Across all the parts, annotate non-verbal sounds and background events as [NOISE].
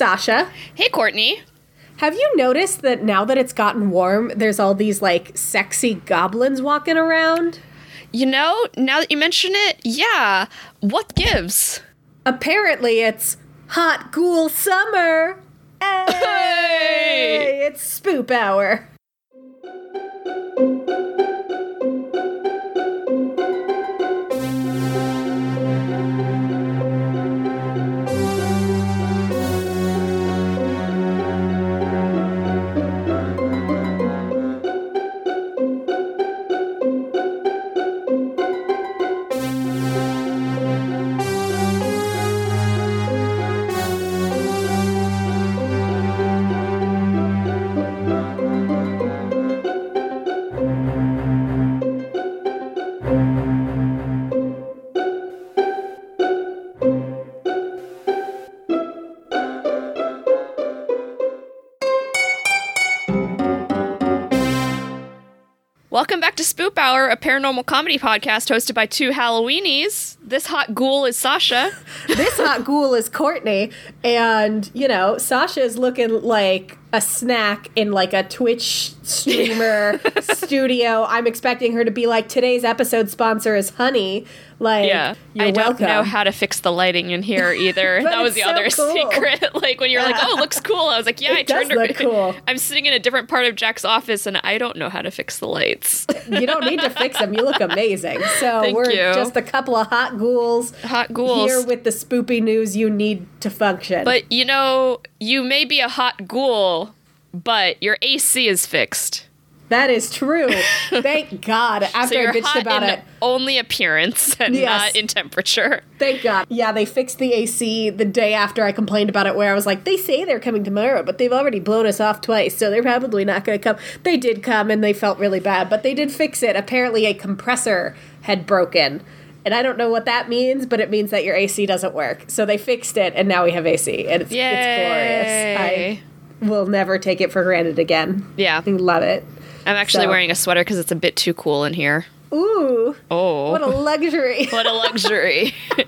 Sasha. Hey, Courtney. Have you noticed that now that it's gotten warm, there's all these like sexy goblins walking around? You know, now that you mention it, yeah. What gives? Apparently, it's hot ghoul summer. [LAUGHS] Hey, Hey! it's spoop hour. Paranormal comedy podcast hosted by two Halloweenies. This hot ghoul is Sasha. [LAUGHS] This hot ghoul is Courtney, and you know Sasha is looking like a snack in like a Twitch streamer [LAUGHS] studio. I'm expecting her to be like today's episode sponsor is Honey. Like, Yeah. you're I don't know how to fix the lighting in here [LAUGHS] either. That was the so other [LAUGHS] cool. secret. like when you're like, oh, it looks cool. I was like, yeah, It I does turned look cool. I'm sitting in a different part of Jack's office and I don't know how to fix the lights. you don't need to fix them. You look amazing. So Thank we're you. just a couple of hot ghouls Hot ghouls. here with the spoopy news you need to function. But you know, you may be a hot ghoul, but your AC is fixed. that is true. [LAUGHS] Thank God. So After I you're bitched about it, only appearance and Yes. not in temperature. Thank God. Yeah, they fixed the AC the day after I complained about it, where I was like, they say they're coming tomorrow, but they've already blown us off twice, so they're probably not going to come. They did come and they felt really bad, but they did fix it. Apparently, a compressor had broken. And I don't know what that means, but it means that your AC doesn't work. So they fixed it, and now we have AC, and it's, it's glorious. I will never take it for granted again. Yeah. I love it. I'm actually So- wearing a sweater because it's a bit too cool in here. Ooh, Oh. what a luxury. [LAUGHS] What a luxury. [LAUGHS]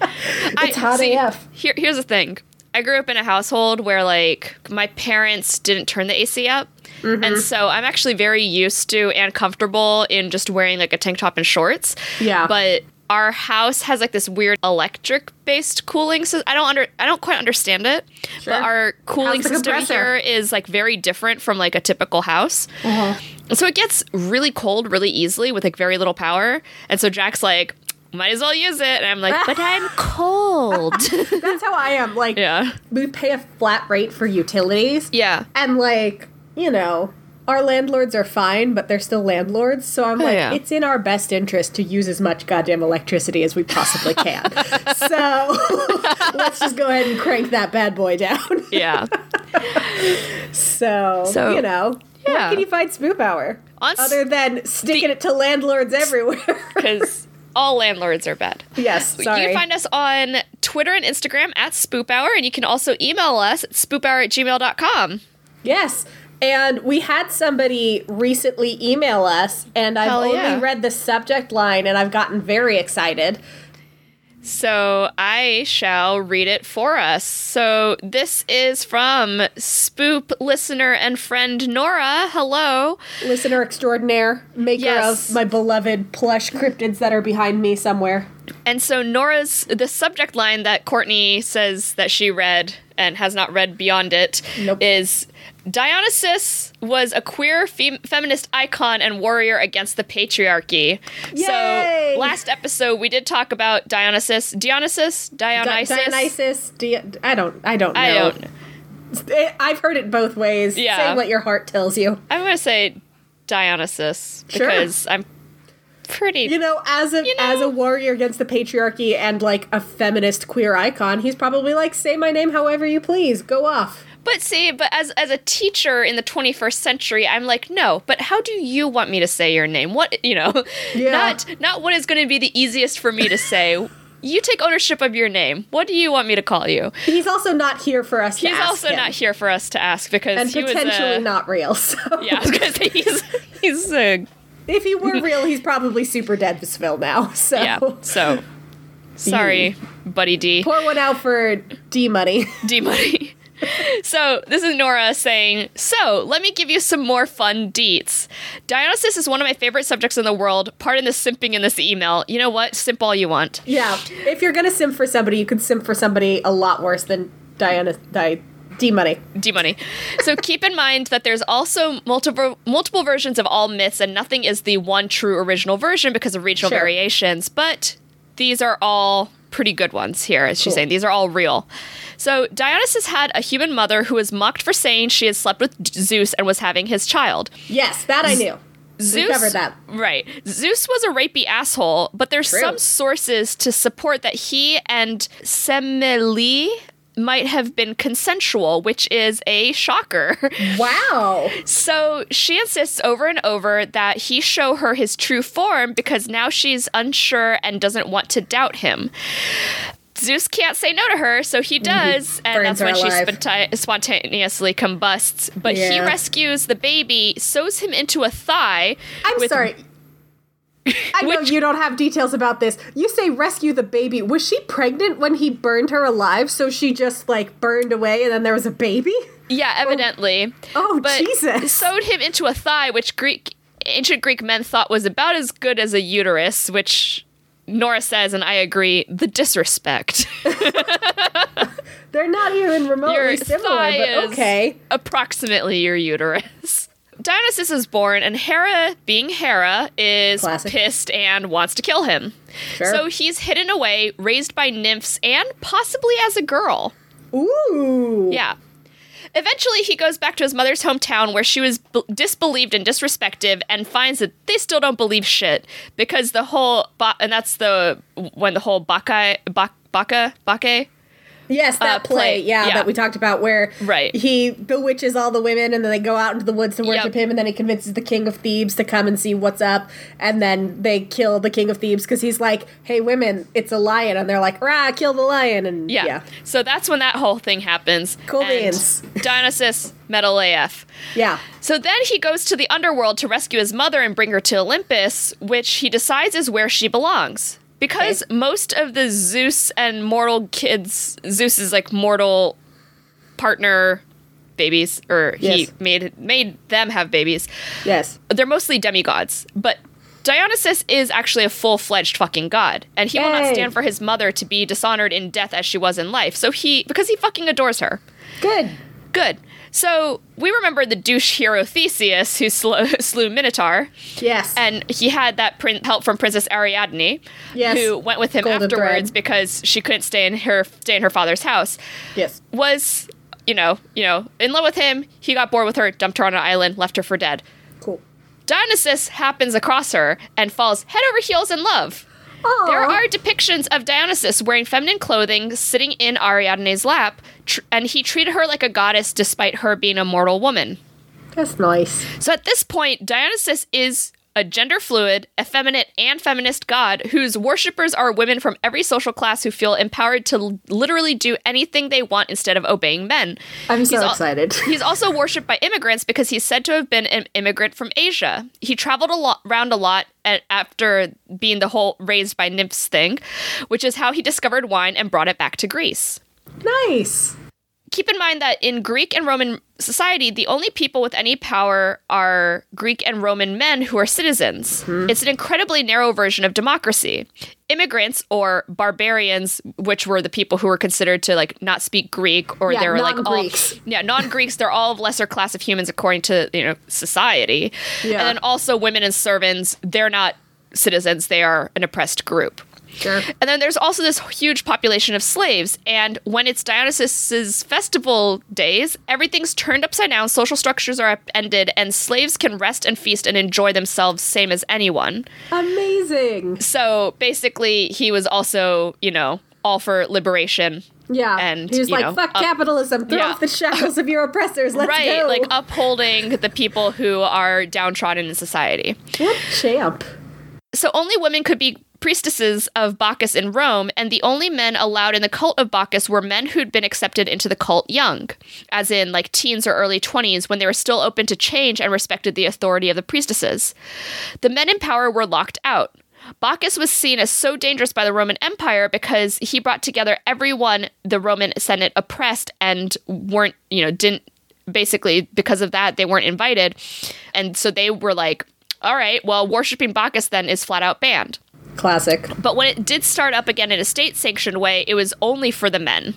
It's hot AF. Here, here's the thing. I grew up in a household where like my parents didn't turn the AC up. Mm-hmm. And so I'm actually very used to and comfortable in just wearing like a tank top and shorts. Yeah. But our house has like this weird electric based cooling so I don't under I don't quite understand it. Sure. But our cooling system compressor? here is like very different from like a typical house. Uh-huh. So it gets really cold really easily with like very little power. And so Jack's like, might as well use it. And I'm like, but I'm [LAUGHS] cold. [LAUGHS] That's how I am. Like, yeah. we pay a flat rate for utilities. Yeah. And like, you know, our landlords are fine, but they're still landlords. So I'm like, yeah. it's in our best interest to use as much goddamn electricity as we possibly can. [LAUGHS] so [LAUGHS] let's just go ahead and crank that bad boy down. [LAUGHS] Yeah. so, So, you know, yeah. can you find Spoop Hour? On Other than sticking it to landlords everywhere. Because all landlords are bad. yes, sorry. You can find us on Twitter and Instagram at Spoop Hour, and you can also email us at spoophour at gmail.com. Yes. And we had somebody recently email us, and I've Hell only yeah. read the subject line, and I've gotten very excited. So I shall read it for us. So this is from Spoop listener and friend Nora. Hello. Listener extraordinaire, maker Yes. of my beloved plush cryptids that are behind me somewhere. And so Nora's the subject line that Courtney says that she read and has not read beyond it is Nope. Dionysus was a queer fem- feminist icon and warrior against the patriarchy. Yay! So last episode we did talk about Dionysus, Dionysus, Di- Dionysus. Dionysus. Di- I don't. I don't know. I don't. Eh, I've heard it both ways. Yeah. Say what your heart tells you. I'm gonna say Dionysus Sure. because I'm pretty. You know, as a You know- as a warrior against the patriarchy and like a feminist queer icon, he's probably like, say my name however you please. Go off. But see, but as as a teacher in the 21st century, I'm like, no. But how do you want me to say your name? What you know? Yeah. Not not what is going to be the easiest for me to say. you take ownership of your name. What do you want me to call you? He's also not here for us. to He's also him. not here for us to ask because and potentially not real. So Yeah, because he's [LAUGHS] he's uh, if he were real, he's probably super Deadville now. [LAUGHS] So yeah. So sorry, [LAUGHS] Buddy D. pour one out for D Money. [LAUGHS] D money. So this is Nora saying, So let me give you some more fun deets. Dionysus is one of my favorite subjects in the world. Pardon the simping in this email. You know what? Simp all you want. Yeah, if you're gonna simp for somebody, you can simp for somebody a lot worse than Diana. Di, D money. D money. So keep in mind that there's also multiple multiple versions of all myths, and nothing is the one true original version because of regional Sure. variations. But these are all pretty good ones here, as she's saying. These are all real. So Dionysus had a human mother who was mocked for saying she had slept with Zeus and was having his child. Yes, that I knew. Zeus we covered that. Right. Zeus was a rapey asshole, but there's True. some sources to support that he and Semele might have been consensual, which is a shocker. Wow. [LAUGHS] So she insists over and over that he show her his true form because now she's unsure and doesn't want to doubt him. Zeus can't say no to her, so he mm-hmm. does, and that's when she spontaneously combusts. But he rescues the baby, sews him into a thigh. I'm with sorry. [LAUGHS] I know Which- you don't have details about this. You say rescue the baby. Was she pregnant when he burned her alive? So she just like burned away and then there was a baby? Yeah, oh. evidently. Oh, but Jesus. Sewed him into a thigh, which Greek ancient Greek men thought was about as good as a uterus, which Nora says, and I agree, the disrespect. [LAUGHS] They're not even remotely Your similar, but okay. approximately your uterus. Dionysus is born, and Hera, being Hera, is Classic. pissed and wants to kill him. Sure. So he's hidden away, raised by nymphs, and possibly as a girl. Ooh. Yeah. Eventually, he goes back to his mother's hometown where she was b- disbelieved and disrespected and finds that they still don't believe shit because the whole, ba- and that's the, when the whole Bacchae, Bac- Baccha, Bacchae? Yes, that Uh, play, play, yeah, yeah. that we talked about, where Right. he bewitches all the women, and then they go out into the woods to worship Yep. him, and then he convinces the king of Thebes to come and see what's up, and then they kill the king of Thebes because he's like, "Hey, women, it's a lion," and they're like, "Rah, kill the lion!" And Yeah. yeah, So that's when that whole thing happens. Cool beans. [LAUGHS] Dionysus, metal AF. yeah. So then he goes to the underworld to rescue his mother and bring her to Olympus, which he decides is where she belongs. Because most of the Zeus and mortal kids, Zeus is like mortal partner babies, or he made made them have babies. yes, They're mostly demigods, but Dionysus is actually a full fledged fucking god, and he will not stand for his mother to be dishonored in death as she was in life. So he, because he fucking adores her. good. Good. So we remember the douche hero Theseus who slew, [LAUGHS] slew Minotaur, Yes, and he had that prin- help from Princess Ariadne, Yes. who went with him Golden afterwards because she couldn't stay in her stay in her father's house. yes, Was you know you know in love with him. He got bored with her, dumped her on an island, left her for dead. cool. Dionysus happens across her and falls head over heels in love. There are depictions of Dionysus wearing feminine clothing, sitting in Ariadne's lap, tr- and he treated her like a goddess despite her being a mortal woman. that's nice. So at this point, Dionysus is a gender fluid, effeminate, and feminist god whose worshippers are women from every social class who feel empowered to literally do anything they want instead of obeying men. I'm so al- excited. [LAUGHS] He's also worshipped by immigrants because he's said to have been an immigrant from Asia. He traveled a lot, around a lot after being the whole raised by nymphs thing, which is how he discovered wine and brought it back to Greece. nice. Keep in mind that in Greek and Roman society, the only people with any power are Greek and Roman men who are citizens. Hmm. It's an incredibly narrow version of democracy. Immigrants or barbarians, which were the people who were considered to like not speak Greek or Yeah, they were like all yeah non-Greeks. They're all of lesser class of humans according to you know society. Yeah. And then also women and servants. They're not citizens. They are an oppressed group. Sure. And then there's also this huge population of slaves. And when it's Dionysus's festival days, everything's turned upside down, social structures are upended, and slaves can rest and feast and enjoy themselves same as anyone. Amazing. So basically, he was also, you know, all for liberation. Yeah. And, he was like, know, fuck up- capitalism. Throw yeah. off the shackles of your oppressors. Let's right, go. like upholding the people who are downtrodden in society. what champ? So only women could be priestesses of Bacchus in Rome, and the only men allowed in the cult of Bacchus were men who'd been accepted into the cult young, as in like teens or early 20s, when they were still open to change and respected the authority of the priestesses. The men in power were locked out. Bacchus was seen as so dangerous by the Roman Empire because he brought together everyone the Roman Senate oppressed and weren't, you know, didn't basically because of that they weren't invited. And so they were like, all right, well, worshiping Bacchus then is flat out banned. Classic. But when it did start up again in a state sanctioned way, it was only for the men.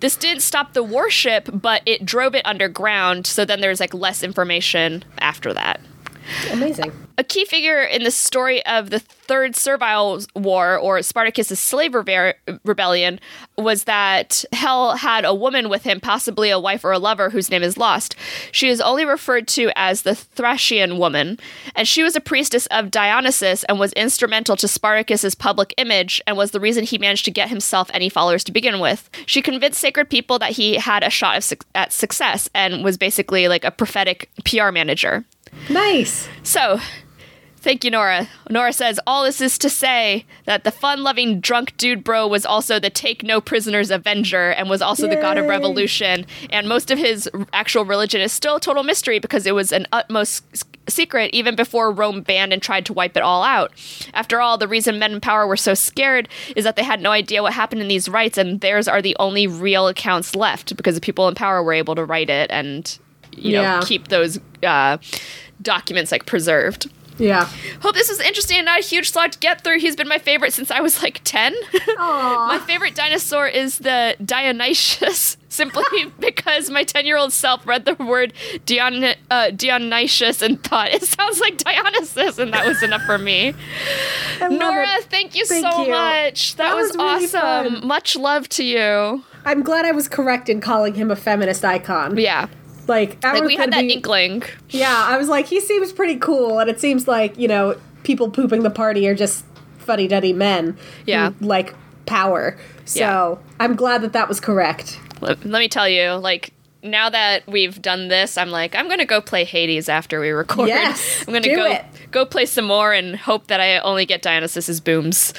This didn't stop the worship, but it drove it underground. So then there's like less information after that. Amazing. A key figure in the story of the Third Servile War, or Spartacus' slave rebe- rebellion, was that Hell had a woman with him, possibly a wife or a lover, whose name is lost. She is only referred to as the Thracian woman, and she was a priestess of Dionysus and was instrumental to Spartacus' public image and was the reason he managed to get himself any followers to begin with. She convinced sacred people that he had a shot of su- at success and was basically like a prophetic PR manager. Nice. So, thank you, Nora. Nora says, All this is to say that the fun loving drunk dude bro was also the take no prisoners avenger and was also the god of revolution. And most of his actual religion is still a total mystery because it was an utmost secret even before Rome banned and tried to wipe it all out. After all, the reason men in power were so scared is that they had no idea what happened in these rites, and theirs are the only real accounts left because the people in power were able to write it and, you know, Yeah. keep those uh, documents like preserved. Yeah. Hope this was interesting and not a huge slog to get through. He's been my favorite since I was like 10. [LAUGHS] my favorite dinosaur is the Deinonychus, [LAUGHS] simply [LAUGHS] because my 10 year old self read the word Dion- uh, Deinonychus and thought it sounds like Dionysus, and that was enough for me. Nora, it. thank you Thank so you. much. That, That was, was really awesome. fun. Much love to you. I'm glad I was correct in calling him a feminist icon. Yeah. Like, Like we had that be- inkling. Yeah, I was like, he seems pretty cool, and it seems like you know people pooping the party are just fuddy duddy men. Yeah. who like power. So Yeah. I'm glad that that was correct. Let, let me tell you, like now that we've done this, I'm like, I'm gonna go play Hades after we record. Yes, [LAUGHS] I'm gonna do go it. Go play some more and hope that I only get Dionysus's booms,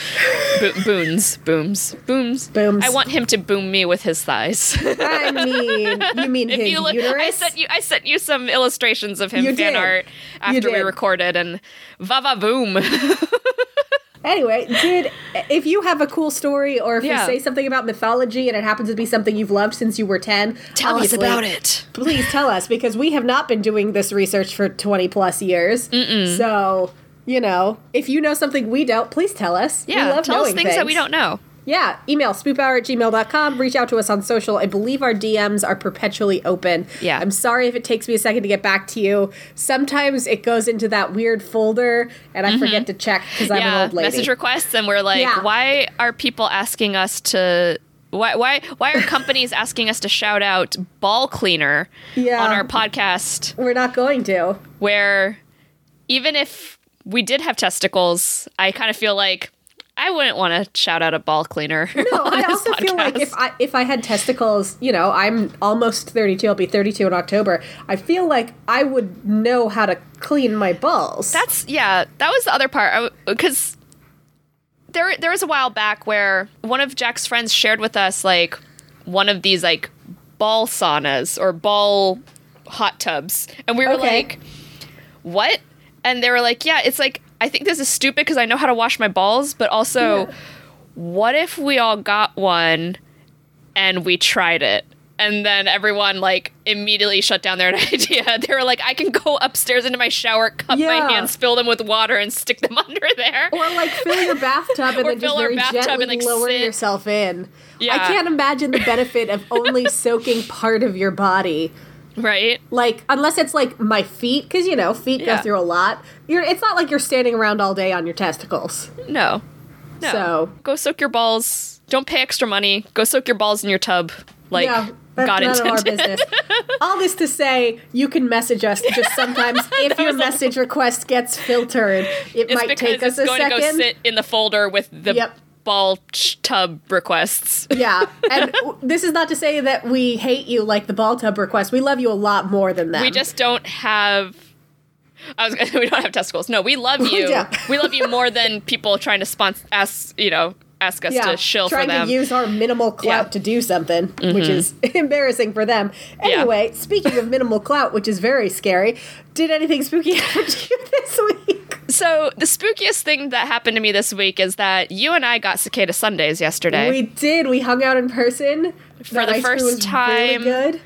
Bo- boons, booms, booms, Booms. I want him to boom me with his thighs. I [LAUGHS] mean, you mean if his you look, uterus? I sent you, I sent you some illustrations of him You fan did. art after we recorded, and va va boom. [LAUGHS] Anyway, did if you have a cool story or if Yeah. we say something about mythology and it happens to be something you've loved since you were 10, Tell us about it. Please tell us because we have not been doing this research for 20 plus years. So, you know, if you know something we don't, please tell us. we Yeah, love tell us knowing things, that we don't know. Yeah, email spoophour at gmail.com. Reach out to us on social. I believe our DMs are perpetually open. Yeah. I'm sorry if it takes me a second to get back to you. Sometimes it goes into that weird folder and I forget to check because I'm an Mm-hmm. old lady. message requests, and we're like, Yeah. why are people asking us to? Why why why are companies [LAUGHS] asking us to shout out ball cleaner Yeah. on our podcast? We're not going to. Where even if we did have testicles, I kind of feel like I wouldn't want to shout out a ball cleaner. No, [LAUGHS] I also feel like if I if I had testicles, you know, I'm almost 32. I'll be 32 in October. I feel like I would know how to clean my balls. That's yeah. That was the other part because there there was a while back where one of Jack's friends shared with us like one of these like ball saunas or ball hot tubs, and we were Okay. like, "What?" And they were like, "Yeah, it's like I think this is stupid because I know how to wash my balls, but also, Yeah. what if we all got one and we tried it?" And then everyone like immediately shut down their [LAUGHS] idea. They were like, "I can go upstairs into my shower, cup Yeah. my hands, fill them with water, and stick them [LAUGHS] under there." or like fill your bathtub and then just very gently and, like, lower sit- yourself in. I can't imagine the benefit of only [LAUGHS] soaking part of your body. Right? Like unless it's like my feet, because you know feet Yeah. go through a lot. You're. It's not like you're standing around all day on your testicles. No, no. So- go soak your balls. Don't pay extra money. Go soak your balls in your tub. Like yeah, that's God none of our business. [LAUGHS] All this to say, you can message us. [LAUGHS] Just sometimes, if your message request gets filtered, it It's might take us it's a going second. to go sit in the folder with the Yep. Ball tub requests. [LAUGHS] Yeah, and this is not to say that we hate you like the ball tub request. We love you a lot more than that. We just don't have. I was gonna, [LAUGHS] we don't have testicles. No, we love [LAUGHS] you. Yeah. we love you more than people trying to sponsor ask you know ask us yeah, to shill trying for them. to use our minimal clout Yeah. Mm-hmm. to do something, which is embarrassing for them. Anyway, speaking of minimal clout, which is very scary, did anything spooky happen to you this week? So the spookiest thing that happened to me this week is that you and I got cicada sundaes yesterday. We did. We hung out in person For the cream first time. Really good.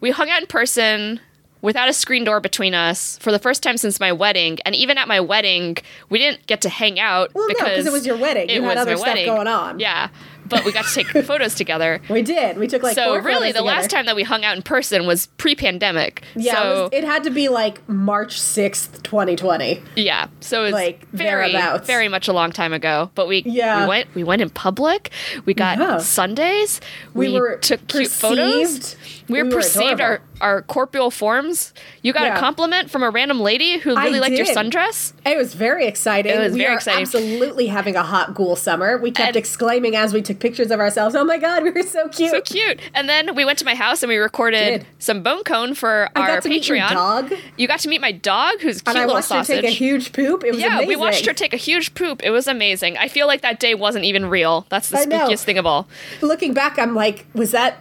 we hung out in person without a screen door between us for the first time since my wedding. And even at my wedding, we didn't get to hang out Well, no, because 'cause it was your wedding. It You had was other my stuff wedding. going on. Yeah, but we got to take [LAUGHS] photos together. We did. We took like so really, the last time that we hung out in person was pre-pandemic. Yeah, so it, was, it had to be like March sixth, twenty twenty. yeah, so it's like, very, thereabouts. very much a long time ago. But we Yeah. we went we went in public. We got Yeah. sundaes. We, We, were took cute photos. Perceived. We perceived our, adorable. our corporeal forms. You got Yeah. a compliment from a random lady who really I liked your did. sundress. It was very exciting. It was we very exciting. absolutely having a hot ghoul summer. We kept And- exclaiming as we took pictures of ourselves, "Oh my god, we were so cute!" So cute. And then we went to my house and we recorded some bone cone for I our got to meet your Patreon. dog, You got to meet my dog, who's cute and I little watched sausage. her take a huge poop. It was yeah, amazing. we watched her take a huge poop. It was amazing. I feel like that day wasn't even real. That's the spookiest thing of all. Looking back, I'm like, was that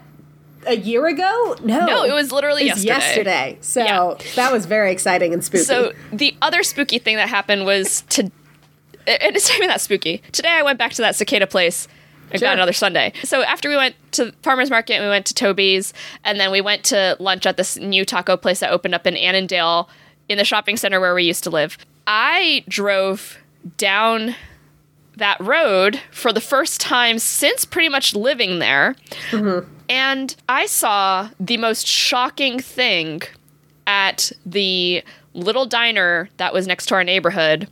a year ago? No, No, it was literally It was yesterday. yesterday. So Yeah. that was very exciting and spooky. So the other spooky thing that happened was to, and it's not even that spooky. Today I went back to that cicada place and Sure. got another sundae. So after we went to farmers market, we went to Toby's, and then we went to lunch at this new taco place that opened up in Annandale, in the shopping center where we used to live. I drove down that road for the first time since pretty much living there. And I saw the most shocking thing at the little diner that was next to our neighborhood.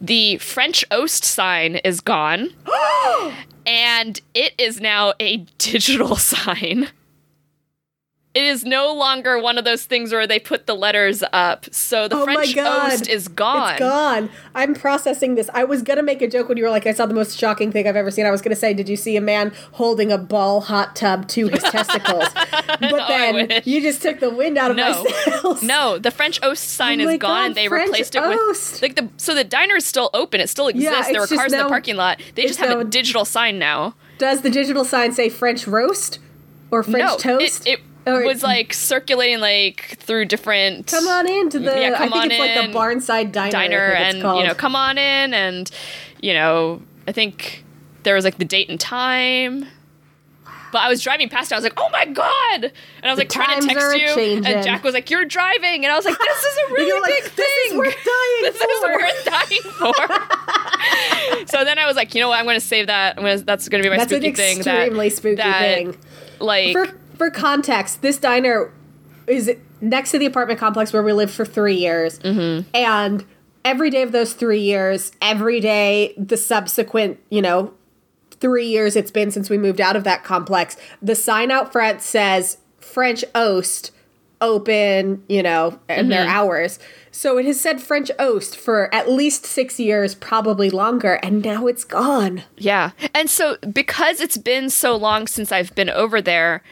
The French Oast sign is gone. [GASPS] and it is now a [LAUGHS] digital sign. It is no longer one of those things where they put the letters up. So the Oh French God. Oast is gone. It's gone. I'm processing this. I was gonna make a joke when you were like, I saw the most shocking thing I've ever seen. I was gonna say, Did you see a man holding a ball hot tub to his [LAUGHS] testicles? But I then you just took the wind out of No. my sails. No, the French Oast oh sign Oh is gone, God, and they French replaced it Oast. with like the so the diner is still open. It still exists. Yeah, there were cars in the parking lot. They just have now- a digital sign now. Does the digital sign say French roast or French no, toast? it, it Or- was like circulating like through different Come on into the. Yeah, come I think on it's like the. Barnside Diner. diner, and you know, come on in, and you know, I think there was like the date and time. But I was driving past it. I was like, "Oh my god!" And I was like trying to text you, changing. and Jack was like, "You're driving," and I was like, "This is a [LAUGHS] really like, big this thing. is worth dying [LAUGHS] this for. is worth dying for." [LAUGHS] so then I was like, "You know what? I'm going to save that. I'm gonna, that's going to be my That's an spooky thing. That, extremely spooky that, thing. Like, for for context, this diner is next to the apartment complex where we lived for three years, Mm-hmm. and every day of those three years, every day the subsequent, you know, three years it's been since we moved out of that complex, the sign out front says French Oast open, you know, and their Mm-hmm. hours. So it has said French Oast for at least six years, probably longer, and now it's gone. Yeah. And so because it's been so long since I've been over there,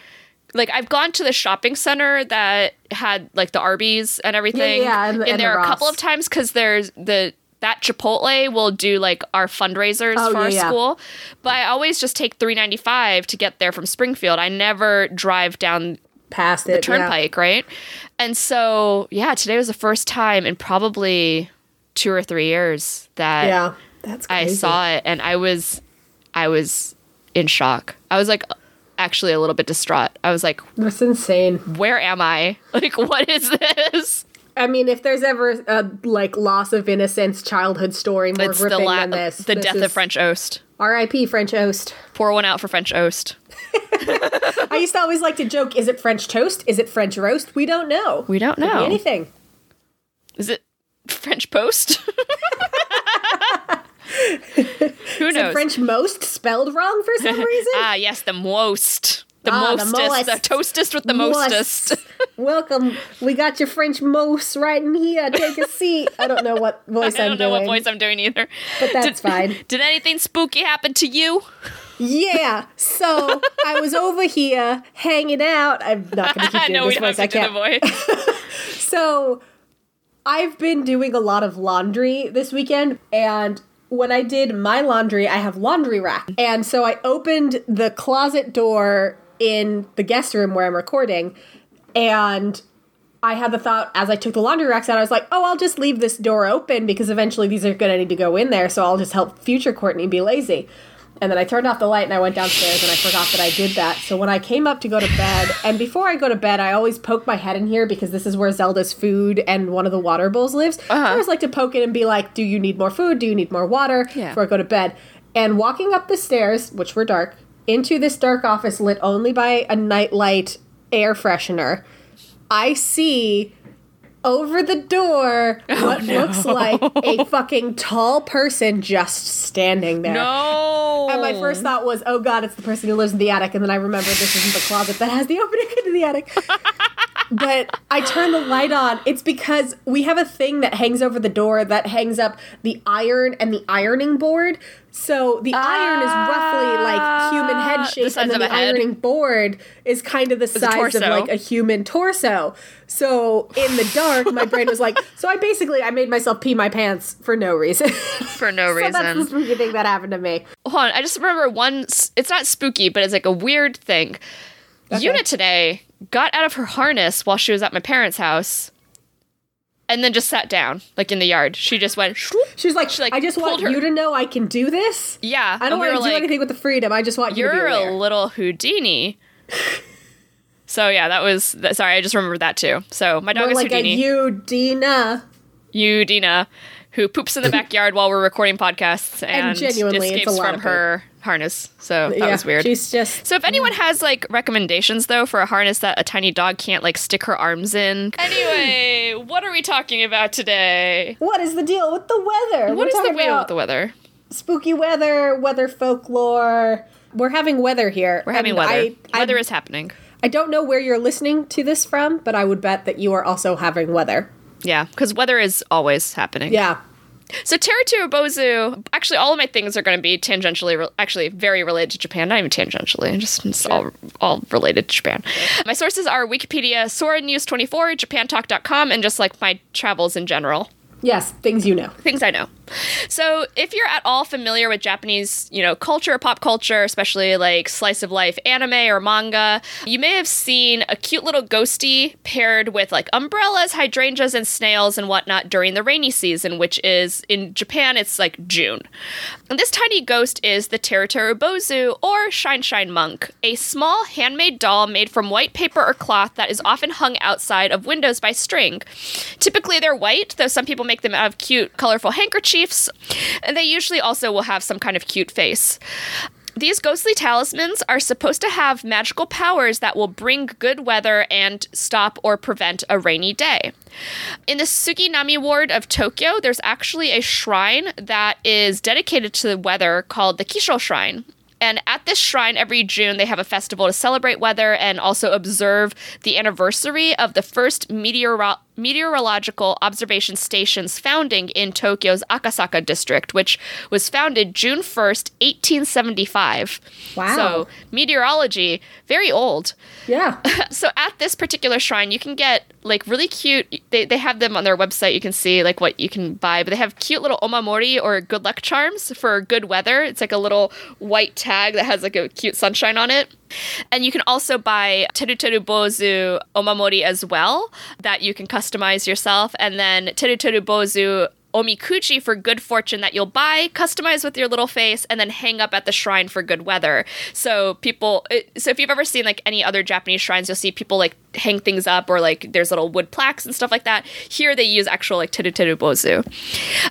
like I've gone to the shopping center that had like the Arby's and everything. yeah, and the- and there the are a couple of times because there's the that Chipotle will do like our fundraisers Oh, for yeah, our yeah. school, but I always just take three ninety five to get there from Springfield. I never drive down Past it. yeah. Turnpike, right? And so yeah, today was the first time in probably two or three years that Yeah, that's I saw it and I was I was in shock. I was like actually a little bit distraught. I was like, That's insane. where am I? [LAUGHS] Like what is this? I mean, if there's ever a like loss of innocence childhood story more It's the gripping la- than this, the this death of French Oast. R.I.P. French Oast. Pour one out for French Oast. [LAUGHS] I used to always like to joke: Is it French toast? Is it French roast? We don't know. We don't know. anything. Is it French Post? [LAUGHS] Who Is knows? French most spelled wrong for some [LAUGHS] reason? ah, yes, the most. The Ah, mostest. The, most. toastest with the Most. mostest. [LAUGHS] Welcome. We got your French most right in here. Take a seat. I don't know what [LAUGHS] voice I don't know doing, what voice I'm doing either. but that's did, fine. Did anything spooky happen to you? Yeah. So I was over here hanging out. I'm not going to keep doing no, this voice. I the can't. voice. So I've been doing a lot of laundry this weekend and when I did my laundry, I have laundry rack. And so I opened the closet door in the guest room where I'm recording and I had the thought as I took the laundry racks out, I was like, oh, I'll just leave this door open because eventually these are going to need to go in there. So I'll just help future Courtney be lazy. And then I turned off the light and I went downstairs and I forgot that I did that. So when I came up to go to bed, and before I go to bed, I always poke my head in here because this is where Zelda's food and one of the water bowls lives. Uh-huh. I always like to poke it and be like, do you need more food? Do you need more water? Yeah. Before I go to bed. And walking up the stairs, which were dark, into this dark office lit only by a nightlight air freshener, I see over the door oh, what looks like a fucking tall person just standing there. No. And my first thought was, oh god, it's the person who lives in the attic. And then I remembered this isn't the closet that has the [LAUGHS] opening into the attic. but I turn the light on. It's because we have a thing that hangs over the door that hangs up the iron and the ironing board. So the iron is roughly like human head Ah, shape, the size and then of the a head. ironing board is kind of the size of like a human torso. So in the dark, my brain was like, so I basically I made myself pee my pants for no reason. [LAUGHS] For no so that's the spooky thing that happened to me. Hold on. I just remember one. It's not spooky, but it's like a weird thing. Una today got out of her harness while she was at my parents' house, and then just sat down, like in the yard. She just went. She's like, She, like, I just want her- you to know I can do this. Yeah, I don't and we want to were do like, anything with the freedom. I just want you to be You're a little Houdini. [LAUGHS] so yeah, that was. That, sorry, I just remembered that too. So my dog More is like Houdini. a you, Dina. who poops in the [LAUGHS] backyard while we're recording podcasts and, genuinely, it's a escapes lot from her harness. So that yeah, was weird. She's just So if anyone has like recommendations though for a harness that a tiny dog can't like stick her arms in. Anyway, what are we talking about today? what is the deal with the weather? What We're is the deal with the weather? spooky weather, weather folklore. We're having weather here. We're having weather. I, I, weather is happening. I don't know where you're listening to this from, but I would bet that you are also having weather. Yeah, because weather is always happening. Yeah. So Teruteru Bozu, actually, all of my things are going to be tangentially, re- actually, very related to Japan. Not even tangentially, just it's all all related to Japan. My sources are Wikipedia, Sora News 24, JapanTalk.com, and just like my travels in general. Yes, things you know. things I know. So, if you're at all familiar with Japanese, you know, culture, pop culture, especially like slice of life anime or manga, you may have seen a cute little ghosty paired with like umbrellas, hydrangeas, and snails and whatnot during the rainy season, which is in Japan, it's like June. And this tiny ghost is the Teruteru Bozu or Shine Shine Monk, a small handmade doll made from white paper or cloth that is often hung outside of windows by string. Typically, they're white, though some people make them out of cute, colorful handkerchiefs, and they usually also will have some kind of cute face. These ghostly talismans are supposed to have magical powers that will bring good weather and stop or prevent a rainy day. In the Suginami ward of Tokyo, there's actually a shrine that is dedicated to the weather called the Kisho Shrine. And at this shrine, every June, they have a festival to celebrate weather and also observe the anniversary of the first meteoro- meteorological observation station's founding in Tokyo's Akasaka district, which was founded June 1st, 1875. Wow. So, meteorology, very old. Yeah. [LAUGHS] So, at this particular shrine, you can get like really cute, they, they have them on their website. You can see like what you can buy, but they have cute little omamori or good luck charms for good weather. It's like a little white tag that has like a cute sunshine on it. And you can also buy Teruteru Bozu Omamori as well that you can customize yourself. And then Teruteru Bozu Omikuji for good fortune that you'll buy, customize with your little face, and then hang up at the shrine for good weather. So people, so if you've ever seen like any other Japanese shrines, you'll see people like hang things up or like there's little wood plaques and stuff like that. Here they use actual like teruteru bozu.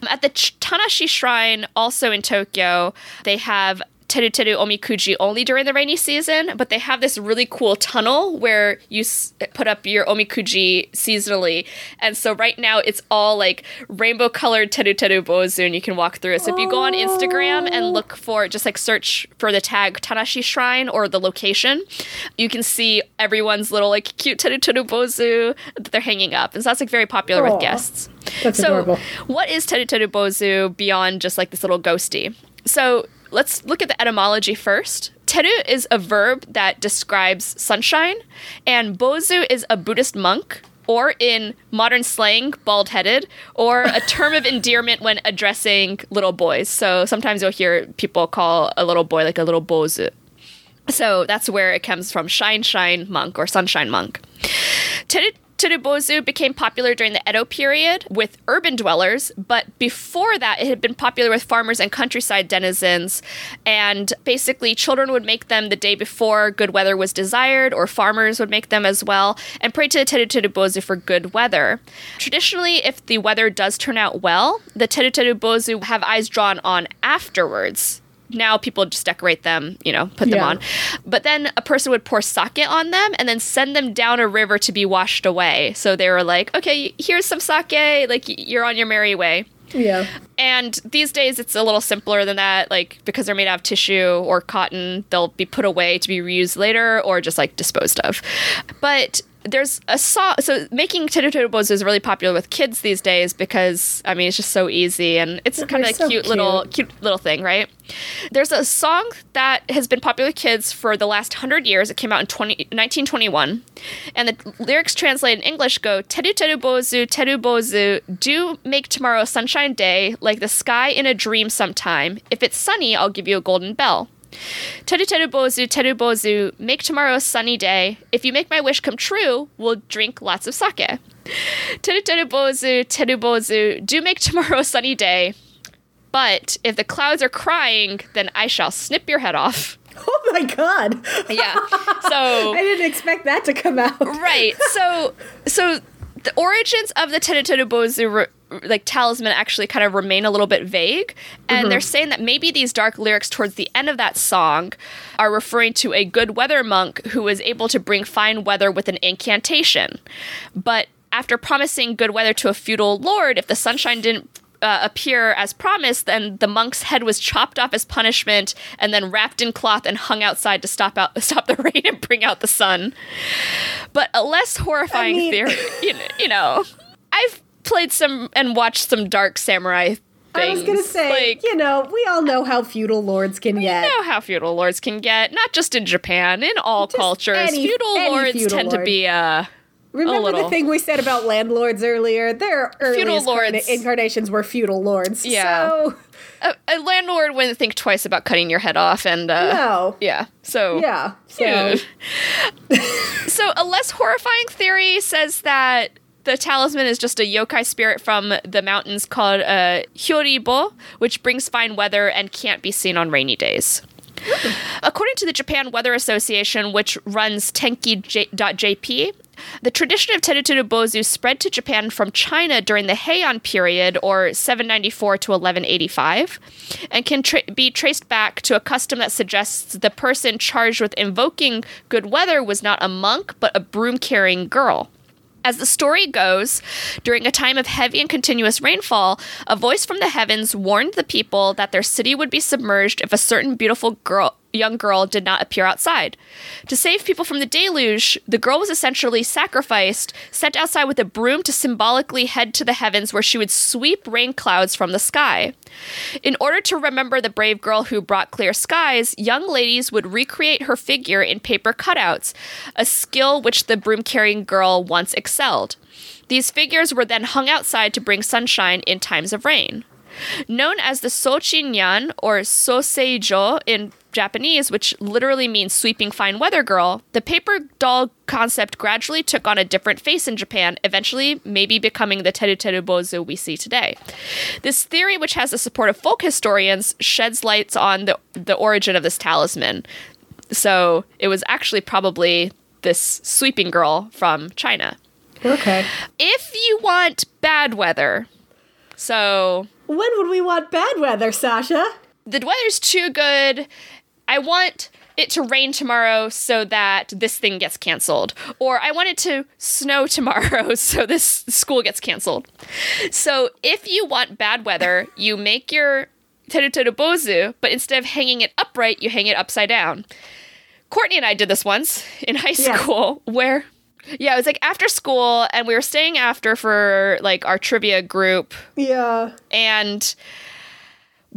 Um, at the Tanashi Shrine, also in Tokyo, they have Teruteru Omikuji only during the rainy season, but they have this really cool tunnel where you s- put up your Omikuji seasonally. And so right now it's all like rainbow colored Teruteru Bozu and you can walk through it. So if you go on Instagram and look for just like search for the tag Tanashi Shrine or the location, you can see everyone's little like cute Teruteru Bozu that they're hanging up. And so that's like very popular Aw. with guests. That's so, adorable. what is Teruteru Bozu beyond just like this little ghosty? So, let's look at the etymology first. Teru is a verb that describes sunshine, and Bozu is a Buddhist monk, or in modern slang, bald headed, or a [LAUGHS] term of endearment when addressing little boys. So, sometimes you'll hear people call a little boy like a little Bozu. So that's where it comes from shine, shine monk or sunshine monk. Teru Teru became popular during the Edo period with urban dwellers, but before that, it had been popular with farmers and countryside denizens. And basically, children would make them the day before good weather was desired, or farmers would make them as well, and pray to the Teru Teru Bozu for good weather. Traditionally, if the weather does turn out well, the Teru Teru Bozu have eyes drawn on afterwards now people just decorate them, you know, put them Yeah. on. But then a person would pour sake on them and then send them down a river to be washed away. So they were like, okay, here's some sake, like you're on your merry way. Yeah. And these days it's a little simpler than that, like because they're made out of tissue or cotton, they'll be put away to be reused later or just like disposed of. But there's a song so making bozu is really popular with kids these days because I mean it's just so easy and it's kind of a so cute, little cute. cute little thing, right? There's a song that has been popular with kids for the last 100 years. It came out in 20, 1921. And the lyrics translated in English go Teru teru bozu, teru bozu, do make tomorrow a sunshine day, like the sky in a dream sometime. If it's sunny, I'll give you a golden bell. Teru teru bozu, teru bozu, make tomorrow a sunny day. If you make my wish come true, we'll drink lots of sake. Teru teru bozu, teru bozu, do make tomorrow a sunny day. But if the clouds are crying, then I shall snip your head off. [LAUGHS] Oh my god. Yeah. [LAUGHS] So I didn't expect that to come out. right. So so the origins of the Teru Teru Bozu re- like talisman actually kind of remain a little bit vague, and they're saying that maybe these dark lyrics towards the end of that song are referring to a good weather monk who was able to bring fine weather with an incantation, but after promising good weather to a feudal lord, if the sunshine didn't uh, appear as promised, then the monk's head was chopped off as punishment and then wrapped in cloth and hung outside to stop out [LAUGHS] stop the rain and bring out the sun. But a less horrifying I mean- theory, you know, you know, [LAUGHS] I've played some and watched some dark samurai things. I was gonna say, like, you know, we all know how feudal lords can get. know how feudal lords can get, not just in Japan, in all cultures. any- feudal any lords feudal tend to be uh Remember little. the thing we said about landlords earlier? Their earliest lords. carna- incarnations were feudal lords. Yeah. So, a, a landlord wouldn't think twice about cutting your head off and uh no. yeah. So Yeah. So, Yeah. [LAUGHS] So, a less horrifying theory says that the talisman is just a yokai spirit from the mountains called uh, Hiyoribo, which brings fine weather and can't be seen on rainy days. According to the Japan Weather Association, which runs Tenki.jp, the tradition of Teruteru Bozu spread to Japan from China during the Heian period, or 794 to 1185, and can tra- be traced back to a custom that suggests the person charged with invoking good weather was not a monk, but a broom carrying girl. As the story goes, during a time of heavy and continuous rainfall, a voice from the heavens warned the people that their city would be submerged if a certain beautiful girl, young girl did not appear outside. To save people from the deluge, the girl was essentially sacrificed, sent outside with a broom to symbolically head to the heavens where she would sweep rain clouds from the sky. In order to remember the brave girl who brought clear skies, young ladies would recreate her figure in paper cutouts, a skill which the broom carrying girl once excelled. These figures were then hung outside to bring sunshine in times of rain. Known as the Sochinyan or Soseijo in Japanese, which literally means sweeping fine weather girl, the paper doll concept gradually took on a different face in Japan, eventually maybe becoming the teru teru bozu we see today. This theory, which has the support of folk historians, sheds lights on the, the origin of this talisman. So it was actually probably this sweeping girl from China. okay. If you want bad weather, so When would we want bad weather, Sasha? the weather's too good. I want it to rain tomorrow so that this thing gets canceled. Or I want it to snow [LAUGHS] tomorrow so this school gets canceled. So if you want bad weather, you make your teru teru bozu, but instead of hanging it upright, you hang it upside down. Courtney and I did this once in high Yes. school where yeah, it was like after school and we were staying after for like our trivia group Yeah. and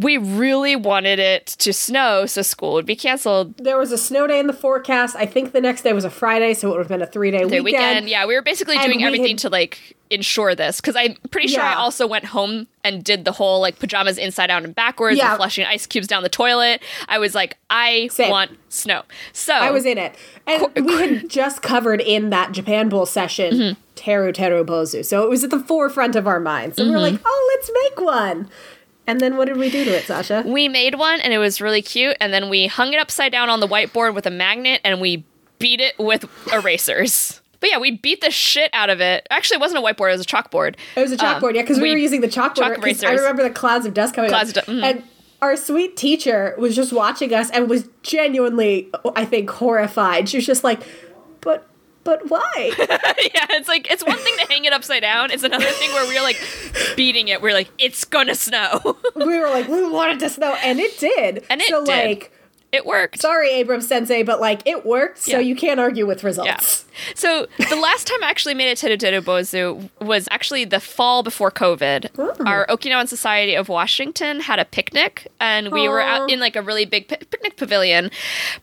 we really wanted it to snow so school would be canceled There was a snow day in the forecast. I think the next day was a Friday, so it would have been a three day weekend. weekend. Yeah, we were basically And doing we everything had- to like ensure this because I'm pretty sure I also went home and did the whole like pajamas inside out and backwards Yeah. and flushing ice cubes down the toilet. I was like, I Same. want snow. So I was in it. And we had [LAUGHS] just covered in that Japan Bowl session Mm-hmm. Teru Teru Bozu. So it was at the forefront of our minds. And we were Mm-hmm. like, oh, let's make one. And then what did we do to it, Sasha? we made one and it was really cute, and then we hung it upside down on the whiteboard with a magnet and we beat it with erasers. But yeah, we beat the shit out of it. Actually, it wasn't a whiteboard; it was a chalkboard. It was a chalkboard, yeah, because we, we- were using the chalkboard. chalk 'cause I remember the clouds of dust coming Clouds up. of mhm. And our sweet teacher was just watching us and was genuinely, I think, horrified. She was just like, but, but why? [LAUGHS] yeah, it's like it's one thing to hang it upside down. It's another thing where we're like beating it. We're like, it's gonna snow. we were like, we wanted to snow, and it did. And it so, did. like, it worked. sorry, Abrams Sensei, but like, it worked, so Yeah. you can't argue with Yeah. results. So the last time I actually made a Teru Teru Bozu was actually the fall before COVID. Ooh. Our Okinawan Society of Washington had a picnic, and we were out in like a really big pi- picnic pavilion.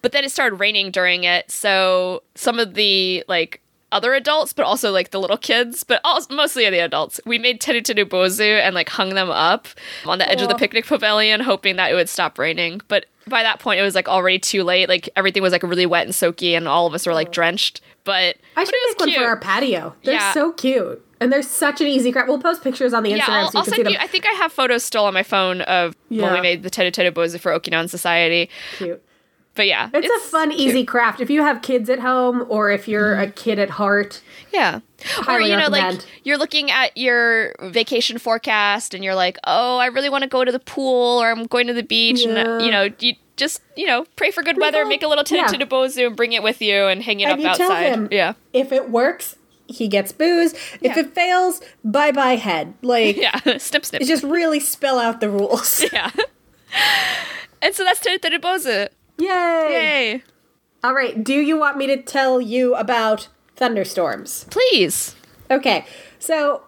But then it started raining during it, so some of the like other adults, but also like the little kids, but also, mostly the adults. We made Teru Teru Bozu and like hung them up on the edge of the picnic pavilion, hoping that it would stop raining. But by that point, it was like already too late. Like everything was like really wet and soaky, and all of us were like drenched. But I should was make one cute. for our patio. They're Yeah. so cute. And they're such an easy craft. We'll post pictures on the Instagram Yeah, I'll, so you I'll can see them. you. I think I have photos still on my phone of when we made the Teru Teru Bozu for Okinawan Society. Cute. But yeah, It's, a fun, easy craft. If you have kids at home or if you're a kid at heart, Yeah. Or you know, like recommend. you're looking at your vacation forecast and you're like, oh, I really want to go to the pool or I'm going to the beach, and uh, you know, you just you know pray for good weather, make a little Teru yeah. Bozu and bring it with you and hang it And up you tell outside. him- Yeah. if it works, he gets booze. If Yeah. it fails, bye bye head. Like, [LAUGHS] Yeah. [LAUGHS] snip snip. just really spell out the rules. [LAUGHS] yeah. and so that's Teru Teru Bozu. Yay! Yay. All right, do you want me to tell you about thunderstorms? Please. Okay, so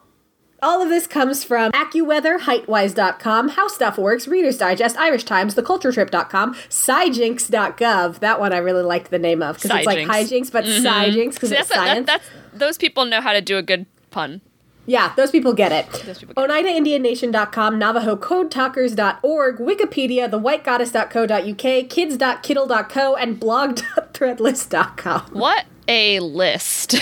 all of this comes from AccuWeather, HeightWise.com, How Stuff Works, Reader's Digest, Irish Times, TheCultureTrip.com, SciJinks.gov. That one I really liked the name of because it's like hijinks, but mm-hmm. SciJinx because it's that's, that, science. that's those people know how to do a good pun. Yeah, those people get it. People get OneidaIndianNation.com, NavajoCodeTalkers.org, Wikipedia, TheWhiteGoddess.co.uk, Kids.kiddle.co, and blog.threadless.com. What a list. [LAUGHS]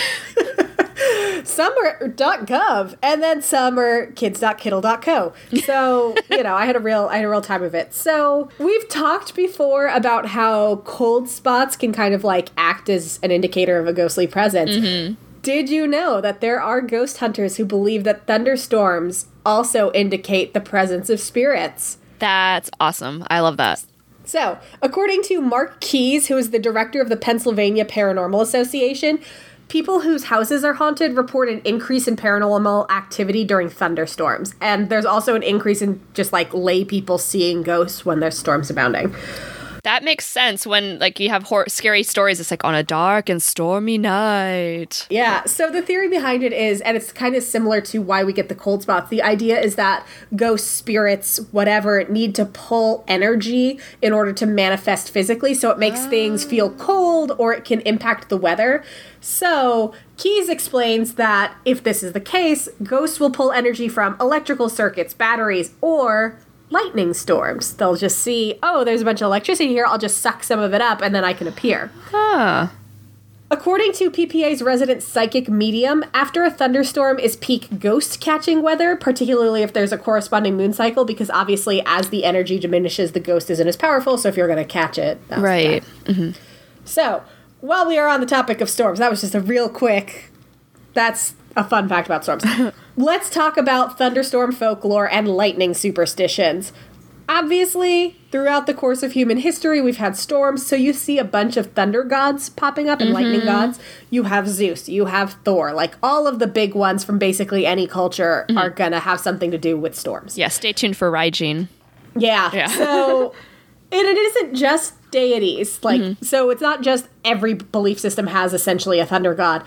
Some are .gov, and then some are kids.kiddle.co. So, you know, I had a real I had a real time of it. So, we've talked before about how cold spots can kind of like act as an indicator of a ghostly presence. Mm-hmm. Did you know that there are ghost hunters who believe that thunderstorms also indicate the presence of spirits? That's awesome. I love that. So, according to Mark Keys, who is the director of the Pennsylvania Paranormal Association, people whose houses are haunted report an increase in paranormal activity during thunderstorms. And there's also an increase in just like lay people seeing ghosts when there's storms abounding. That makes sense when like you have hor- scary stories. It's like on a dark and stormy night. Yeah, so the theory behind it is, and it's kind of similar to why we get the cold spots. The idea is that ghosts, spirits, whatever, need to pull energy in order to manifest physically, so it makes things feel ah. cold or it can impact the weather. So, Keys explains that if this is the case, ghosts will pull energy from electrical circuits, batteries, or lightning storms. They'll just see, oh, there's a bunch of electricity here, I'll just suck some of it up and then I can appear. Huh. According to PPA's resident psychic medium, after a thunderstorm is peak ghost catching weather, particularly if there's a corresponding moon cycle, because obviously as the energy diminishes, the ghost isn't as powerful, so if you're going to catch it. that's Right. that. Mm-hmm. So, while we are on the topic of storms, that was just a real quick. That's a fun fact about storms. [LAUGHS] Let's talk about thunderstorm folklore and lightning superstitions. Obviously, throughout the course of human history, we've had storms, so you see a bunch of thunder gods popping up and lightning mm-hmm. gods. You have Zeus, you have Thor, like all of the big ones from basically any culture mm-hmm. are gonna have something to do with storms. Yeah. Stay tuned for Raijin. Yeah. Yeah. So, [LAUGHS] and it isn't just deities. Like, mm-hmm. so it's not just every belief system has essentially a thunder god.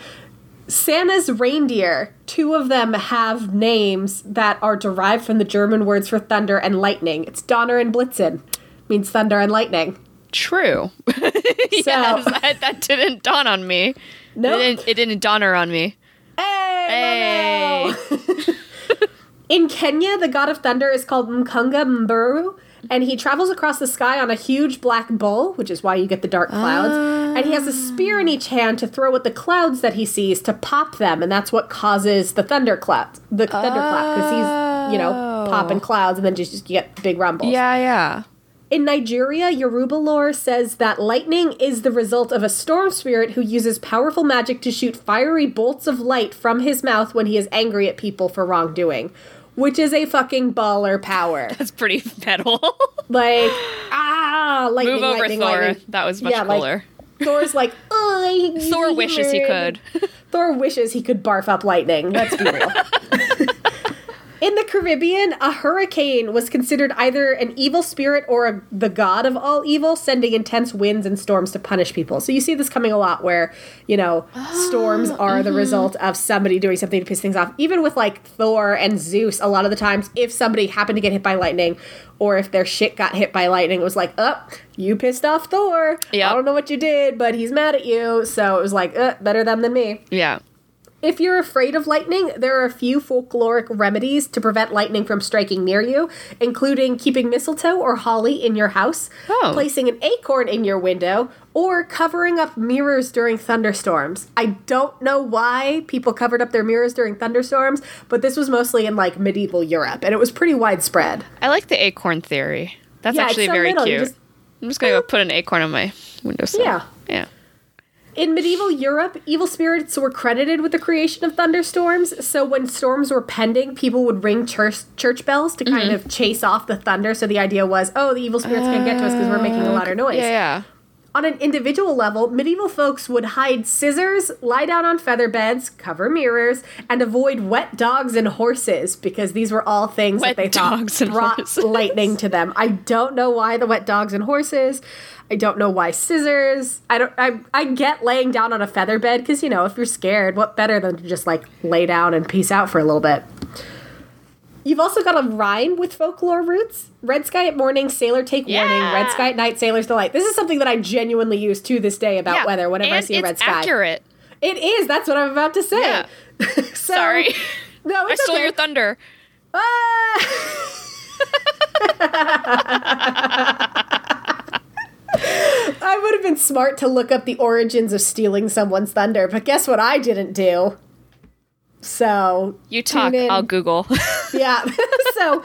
Santa's reindeer, two of them have names that are derived from the German words for thunder and lightning. It's Donner and Blitzen, means thunder and lightning. True. [LAUGHS] yes, [LAUGHS] that, that didn't dawn on me. No, It didn't, it didn't donner on me. Hey, Hey. [LAUGHS] In Kenya, the god of thunder is called Mkunga Mburu, and he travels across the sky on a huge black bull, which is why you get the dark clouds. And he has a spear in each hand to throw at the clouds that he sees to pop them, and that's what causes the thunder cloud, the thunderclap, because he's you know oh. popping clouds, and then just, just you get big rumbles. Yeah, yeah. In Nigeria, Yoruba lore says that lightning is the result of a storm spirit who uses powerful magic to shoot fiery bolts of light from his mouth when he is angry at people for wrongdoing, which is a fucking baller power. [LAUGHS] That's pretty metal. like, ah, lightning, Move over, lightning, Thor. lightning. That was much Yeah, like. Thor's like, [LAUGHS] oh, I Thor wishes he could. Thor wishes he could barf up lightning. Let's be real. [LAUGHS] In the Caribbean, a hurricane was considered either an evil spirit or a, the god of all evil, sending intense winds and storms to punish people. So you see this coming a lot where, you know, storms are the result of somebody doing something to piss things off. Even with like Thor and Zeus, a lot of the times, if somebody happened to get hit by lightning or if their shit got hit by lightning, it was like, oh, you pissed off Thor. Yep. I don't know what you did, but he's mad at you. So it was like, uh, better them than me. Yeah. If you're afraid of lightning, there are a few folkloric remedies to prevent lightning from striking near you, including keeping mistletoe or holly in your house, Oh. placing an acorn in your window, or covering up mirrors during thunderstorms. I don't know why people covered up their mirrors during thunderstorms, but this was mostly in like medieval Europe, and it was pretty widespread. I like the acorn theory. That's Yeah, actually so very little, cute. just- I'm just gonna go put an acorn on my windowsill. Yeah. Yeah. In medieval Europe, evil spirits were credited with the creation of thunderstorms. So when storms were pending, people would ring church church bells to Mm-hmm. kind of chase off the thunder. So the idea was, oh, the evil spirits can't get to us because we're making a louder noise. Yeah, yeah. On an individual level, medieval folks would hide scissors, lie down on feather beds, cover mirrors, and avoid wet dogs and horses because these were all things Wet that they thought brought horses. [LAUGHS] lightning to them. I don't know why the wet dogs and horses. I don't know why scissors. I don't. I I get laying down on a feather bed because you know if you're scared, what better than to just like lay down and peace out for a little bit. You've also got a rhyme with folklore roots. Red sky at morning, sailor take warning. Red sky at night, sailor's delight. This is something that I genuinely use to this day about yeah. weather whenever I see a red sky. accurate. It is. That's what I'm about to say. Yeah. [LAUGHS] so, Sorry. [LAUGHS] No, I stole okay. your thunder. Ah! I would have been smart to look up the origins [LAUGHS] of stealing someone's thunder, but guess what I didn't do? So, You talk. I'll Google. [LAUGHS] yeah. [LAUGHS] so,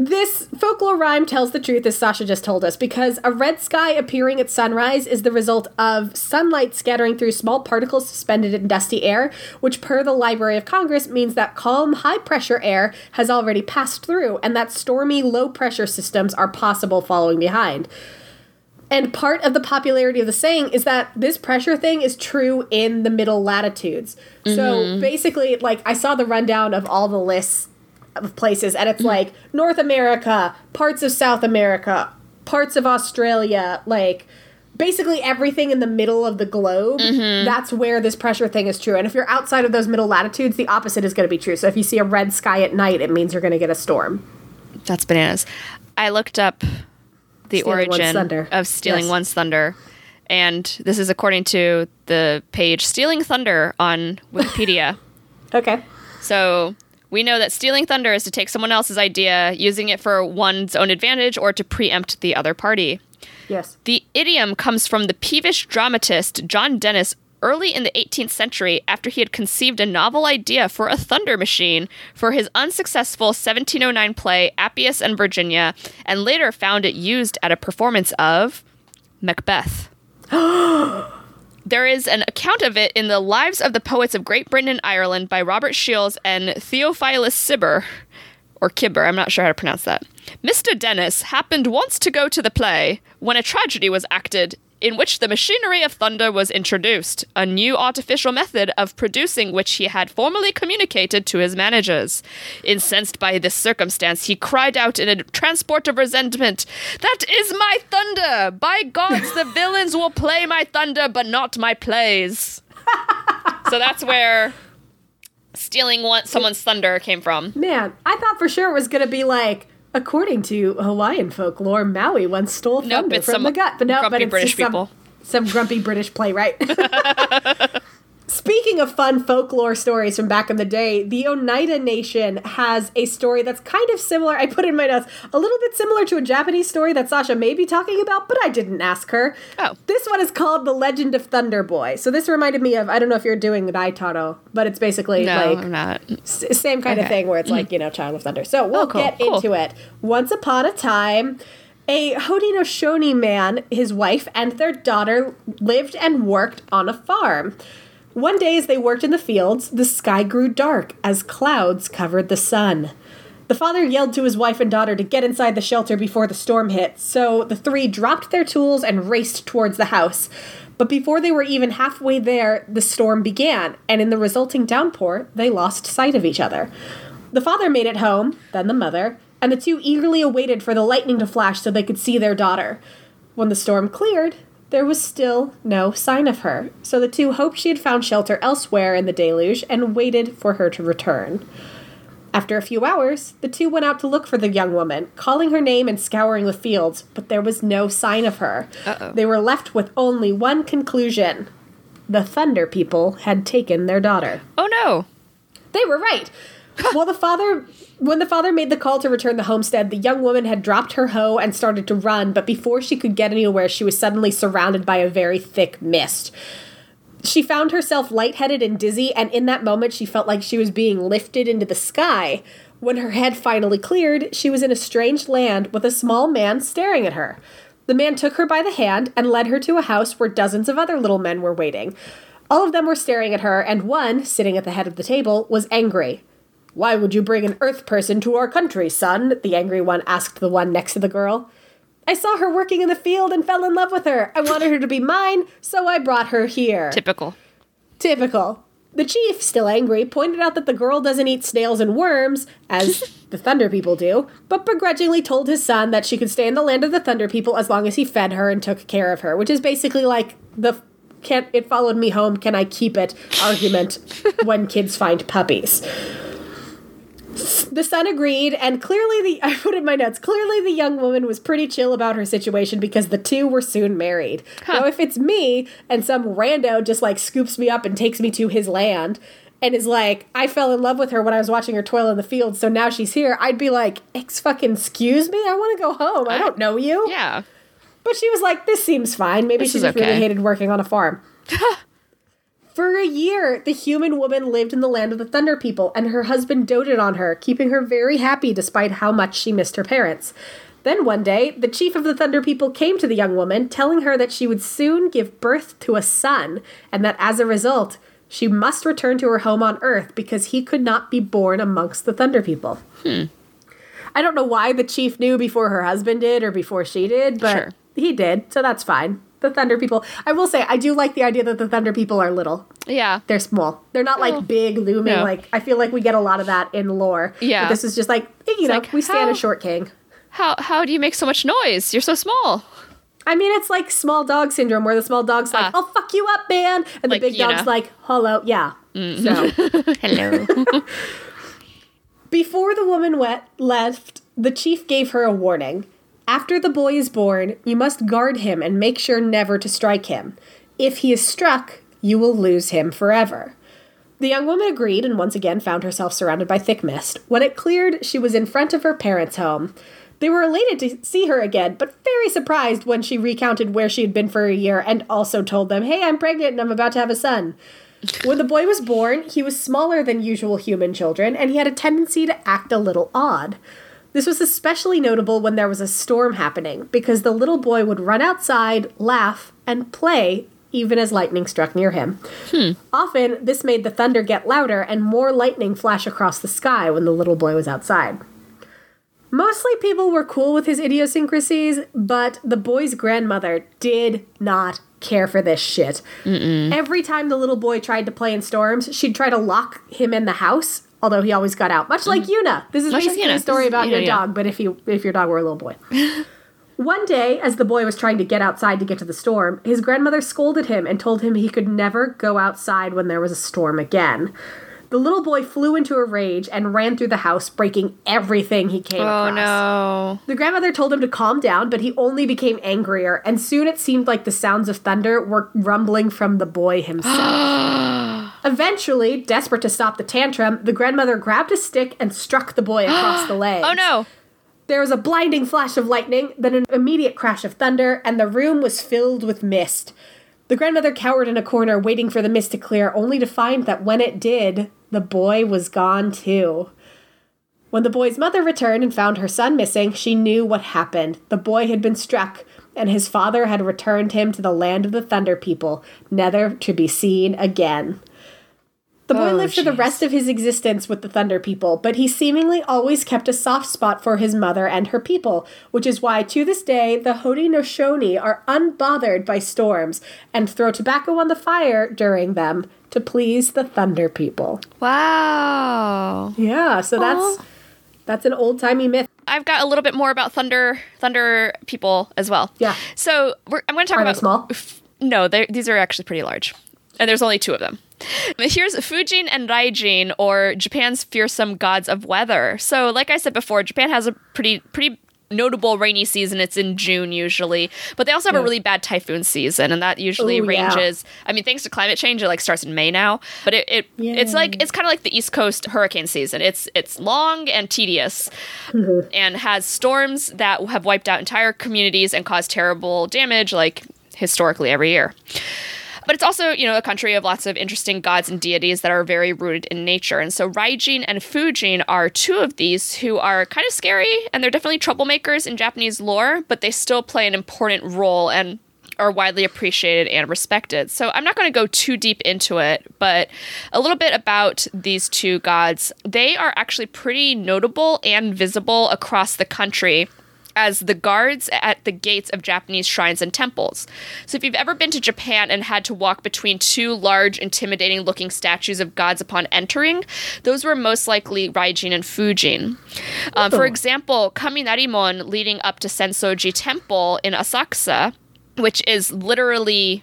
this folklore rhyme tells the truth, as Sasha just told us, because a red sky appearing at sunrise is the result of sunlight scattering through small particles suspended in dusty air, which, per the Library of Congress, means that calm, high pressure air has already passed through, and that stormy, low pressure systems are possible following behind. And part of the popularity of the saying is that this pressure thing is true in the middle latitudes. So mm-hmm. basically, like, I saw the rundown of all the lists of places, and it's mm. like North America, parts of South America, parts of Australia, like, basically everything in the middle of the globe. Mm-hmm. That's where this pressure thing is true. And if you're outside of those middle latitudes, the opposite is going to be true. So if you see a red sky at night, it means you're going to get a storm. That's bananas. I looked up the Stealing origin of stealing Yes. one's thunder, and this is according to the page "Stealing Thunder" on Wikipedia. [LAUGHS] Okay. so we know that stealing thunder is to take someone else's idea, using it for one's own advantage, or to preempt the other party. Yes. The idiom comes from the peevish dramatist John Dennis early in the 18th century after he had conceived a novel idea for a thunder machine for his unsuccessful 1709 play Appius and Virginia, and later found it used at a performance of Macbeth. [GASPS] There is an account of it in the Lives of the Poets of Great Britain and Ireland by Robert Shiels and Theophilus Cibber, or Kibber, I'm not sure how to pronounce that. Mr. Dennis happened once to go to the play when a tragedy was acted in which the machinery of thunder was introduced, a new artificial method of producing which he had formerly communicated to his managers. Incensed by this circumstance, he cried out in a transport of resentment, That is my thunder! By gods, the villains will play my thunder, but not my plays. so that's where stealing one someone's thunder came from. Man, I thought for sure it was going to be like, according to Hawaiian folklore, Maui once stole Nope, thunder it's from some the gut. But no, but it's British some- people. Some, grumpy British playwright. [LAUGHS] Speaking of fun folklore stories from back in the day, the Oneida Nation has a story that's kind of similar. I put in my notes a little bit similar to a Japanese story that Sasha may be talking about, but I didn't ask her. Oh. This one is called The Legend of Thunder Boy. So this reminded me of I don't know if you're doing Raitaro, but it's basically No, like I'm not. S- same kind of thing where it's like [CLEARS THROAT] you know child of thunder so oh, we'll Oh, cool, get cool. into it once upon a time a Haudenosaunee man his wife and their daughter lived and worked on a farm one day as they worked in the fields the sky grew dark as clouds covered the sun the father yelled to his wife and daughter to get inside the shelter before the storm hit, so the three dropped their tools and raced towards the house. But before they were even halfway there, the storm began, and in the resulting downpour, they lost sight of each other. The father made it home, then the mother, and the two eagerly awaited for the lightning to flash so they could see their daughter. When the storm cleared, there was still no sign of her, so the two hoped she had found shelter elsewhere in the deluge and waited for her to return. After a few hours, the two went out to look for the young woman, calling her name and scouring the fields, but there was no sign of her. Uh-oh. They were left with only one conclusion the Thunder people had taken their daughter. Oh no. They were right. Well, the father, when the father made the call to return the homestead, the young woman had dropped her hoe and started to run, but before she could get anywhere, she was suddenly surrounded by a very thick mist. She found herself lightheaded and dizzy, and in that moment, she felt like she was being lifted into the sky. When her head finally cleared, she was in a strange land with a small man staring at her. The man took her by the hand and led her to a house where dozens of other little men were waiting. All of them were staring at her, and one, sitting at the head of the table, was angry. Why would you bring an earth person to our country, son? The angry one asked the one next to the girl. I saw her working in the field and fell in love with her. I wanted her to be mine, so I brought her here. Typical. Typical. The chief, still angry, pointed out that the girl doesn't eat snails and worms, as [LAUGHS] the Thunder People do, but begrudgingly told his son that she could stay in the land of the Thunder People as long as he fed her and took care of her, which is basically like the can't it followed me home, can I keep it argument [LAUGHS] when kids find puppies. The son agreed, and clearly the [LAUGHS] I put in my notes. Clearly, the young woman was pretty chill about her situation because the two were soon married. Now, if it's me and some rando just like scoops me up and takes me to his land and is like, I fell in love with her when I was watching her toil in the field, so now she's here, I'd be like, ex fucking excuse me, I want to go home. I don't know you. Yeah. But she was like, this seems fine. Maybe This she just really hated working on a farm. [LAUGHS] For a year, the human woman lived in the land of the Thunder People, and her husband doted on her, keeping her very happy despite how much she missed her parents. Then one day, the chief of the Thunder People came to the young woman, telling her that she would soon give birth to a son, and that as a result, she must return to her home on Earth because he could not be born amongst the Thunder People. Hmm. I don't know why the chief knew before her husband did or before she did, but Sure. he did, so that's fine. The Thunder People. I will say, I do like the idea that the Thunder People are little. Yeah. They're small. They're not Oh. like big, looming. No. Like I feel like we get a lot of that in lore. Yeah. But this is just like you know, like, we stand how- a short king. How how do you make so much noise? You're so small. I mean, it's like small dog syndrome, where the small dog's like, Ah. "I'll fuck you up, man," and Like, the big dog's know. like, "Hello, yeah." So [LAUGHS] Hello. [LAUGHS] Before the woman wet left, the chief gave her a warning. After the boy is born, you must guard him and make sure never to strike him. If he is struck, you will lose him forever. The young woman agreed and once again found herself surrounded by thick mist. When it cleared, she was in front of her parents' home. They were elated to see her again, but very surprised when she recounted where she had been for a year and also told them, Hey, I'm pregnant and I'm about to have a son. When the boy was born, he was smaller than usual human children, and he had a tendency to act a little odd. This was especially notable when there was a storm happening, because the little boy would run outside, laugh, and play even as lightning struck near him. Hmm. Often, this made the thunder get louder and more lightning flash across the sky when the little boy was outside. Mostly people were cool with his idiosyncrasies, but the boy's grandmother did not care for this shit. Every time the little boy tried to play in storms, she'd try to lock him in the house, although he always got out. Much like mm-hmm. Yuna. This is Much basically Yuna. a story is about your yeah. dog, but if you if your dog were a little boy. [LAUGHS] One day, as the boy was trying to get outside to get to the storm, his grandmother scolded him and told him he could never go outside when there was a storm again. The little boy flew into a rage and ran through the house, breaking everything he came across. Oh across. no. The grandmother told him to calm down, but he only became angrier, and soon it seemed like the sounds of thunder were rumbling from the boy himself. [GASPS] Eventually, desperate to stop the tantrum, the grandmother grabbed a stick and struck the boy across the [GASPS] leg. Oh no. There was a blinding flash of lightning, then an immediate crash of thunder, and the room was filled with mist. The grandmother cowered in a corner, waiting for the mist to clear, only to find that when it did, the boy was gone too. When the boy's mother returned and found her son missing, she knew what happened. The boy had been struck, and his father had returned him to the land of the Thunder People, never to be seen again. The boy Oh, lived for the oh, rest of his existence with the Thunder People, but he seemingly always kept a soft spot for his mother and her people, which is why to this day the Haudenosaunee are unbothered by storms and throw tobacco on the fire during them to please the Thunder People. Wow. Yeah, so that's that's an old timey myth. I've got a little bit more about thunder thunder people as well. Yeah. So we're, I'm going to talk Are they about small? No, these are actually pretty large, and there's only two of them. [LAUGHS] Here's Fujin and Raijin, or Japan's fearsome gods of weather. So, like I said before, Japan has a pretty pretty notable rainy season. It's in June usually, but they also have a really bad typhoon season, and that usually Ooh, yeah. ranges. I mean, thanks to climate change, it like starts in May now, but it, it it's like it's kind of like the East Coast hurricane season. It's it's long and tedious, mm-hmm. and has storms that have wiped out entire communities and caused terrible damage, like historically every year. But it's also, you know, a country of lots of interesting gods and deities that are very rooted in nature. And so Raijin and Fujin are two of these who are kind of scary and they're definitely troublemakers in Japanese lore, but they still play an important role and are widely appreciated and respected. So I'm not going to go too deep into it, but a little bit about these two gods. They are actually pretty notable and visible across the country as the guards at the gates of Japanese shrines and temples. So if you've ever been to Japan and had to walk between two large, intimidating looking statues of gods upon entering, those were most likely Raijin and Fujin. Um, for Oh. example, Kaminarimon leading up to Sensoji Temple in Asakusa, which is literally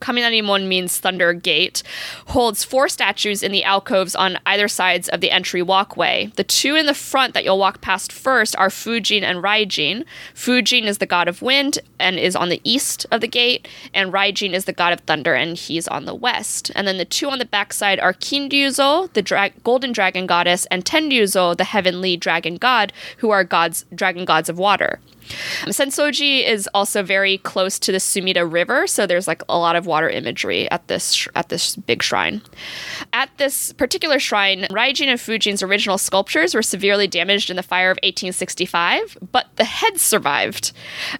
Kaminarimon means Thunder Gate, holds four statues in the alcoves on either sides of the entry walkway. The two in the front that you'll walk past first are Fujin and Raijin. Fujin is the god of wind and is on the east of the gate, and Raijin is the god of thunder and he's on the west. And then the two on the backside are Kinryuzo, the dra- golden dragon goddess, and Tenryuzo, the heavenly dragon god, who are gods dragon gods of water. Sensoji is also very close to the Sumida River, so there's like a lot of water imagery at this sh- at this big shrine. At this particular shrine, Raijin and Fujin's original sculptures were severely damaged in the fire of 1865, but the heads survived,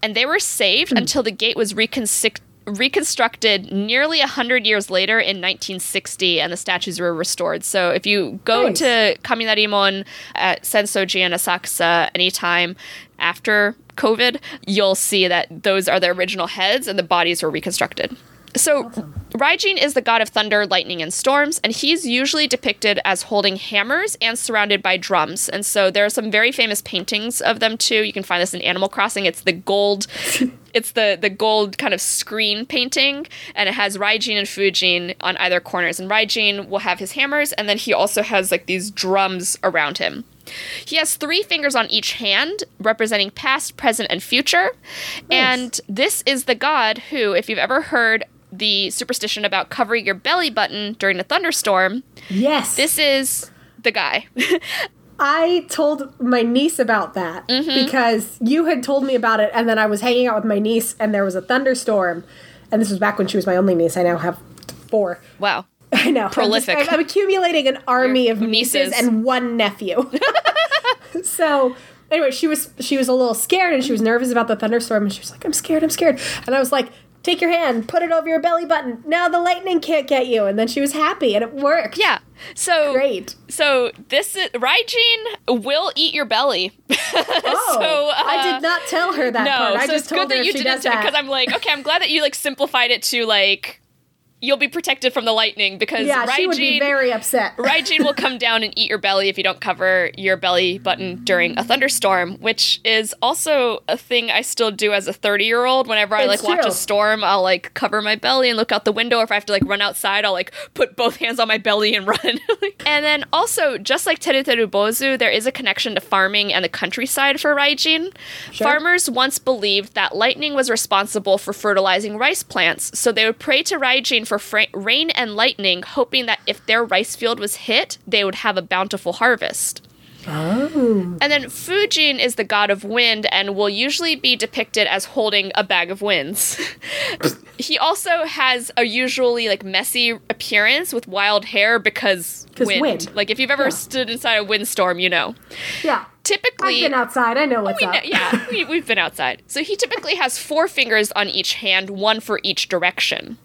and they were saved hmm. until the gate was reconstructed reconstructed nearly 100 years later in 1960 and the statues were restored so if you go Nice. to kaminarimon at uh, sensoji and asakusa anytime after covid you'll see that those are the original heads and the bodies were reconstructed so, Raijin is the god of thunder, lightning, and storms, and he's usually depicted as holding hammers and surrounded by drums. And so there are some very famous paintings of them too. You can find this in Animal Crossing. It's the gold, [LAUGHS] it's the the gold kind of screen painting, and it has Raijin and Fujin on either corners. And Raijin will have his hammers, and then he also has like these drums around him. He has three fingers on each hand, representing past, present, and future. And this is the god who, if you've ever heard the superstition about covering your belly button during a thunderstorm, Yes. this is the guy. [LAUGHS] I told my niece about that Mm-hmm. because you had told me about it, and then I was hanging out with my niece, and there was a thunderstorm. And this was back when she was my only niece. I now have four. wow. [LAUGHS] I know. I'm just- Prolific. I'm, I'm accumulating an army Your of nieces. nieces. and one nephew. [LAUGHS] so anyway, she was she was a little scared and she was nervous about the thunderstorm, and she was like, "I'm scared, I'm scared," and I was like. Take your hand, put it over your belly button. Now the lightning can't get you. And then she was happy and it worked. Yeah. So Great. So this is Raijin will eat your belly. [LAUGHS] Oh, So, I uh, did not tell her that no, part. I so just it's told good her that you didn't that. because I'm like, okay, I'm glad that you like simplified it to like, you'll be protected from the lightning because Yeah, she would be Raijin- very upset. [LAUGHS] Raijin will come down and eat your belly if you don't cover your belly button during a thunderstorm, which is also a thing I still do as a 30 year old. Whenever I It's like watch true. a storm, I'll like cover my belly and look out the window. Or if I have to like run outside, I'll like put both hands on my belly and [LAUGHS] run. [LAUGHS] and then also, just like Teruteru Bozu, there is a connection to farming and the countryside for Raijin. Sure. Farmers once believed that lightning was responsible for fertilizing rice plants, so they would pray to Raijin for fra- rain and lightning, hoping that if their rice field was hit, they would have a bountiful harvest. Oh. And then Fujin is the god of wind and will usually be depicted as holding a bag of winds. [LAUGHS] he also has a usually like messy appearance with wild hair because wind. wind. Like if you've ever Yeah. stood inside a windstorm, you know. Yeah. Typically, I've been outside. I know what's we up. yeah, [LAUGHS] we, we've been outside. So he typically has four fingers on each hand, one for each direction.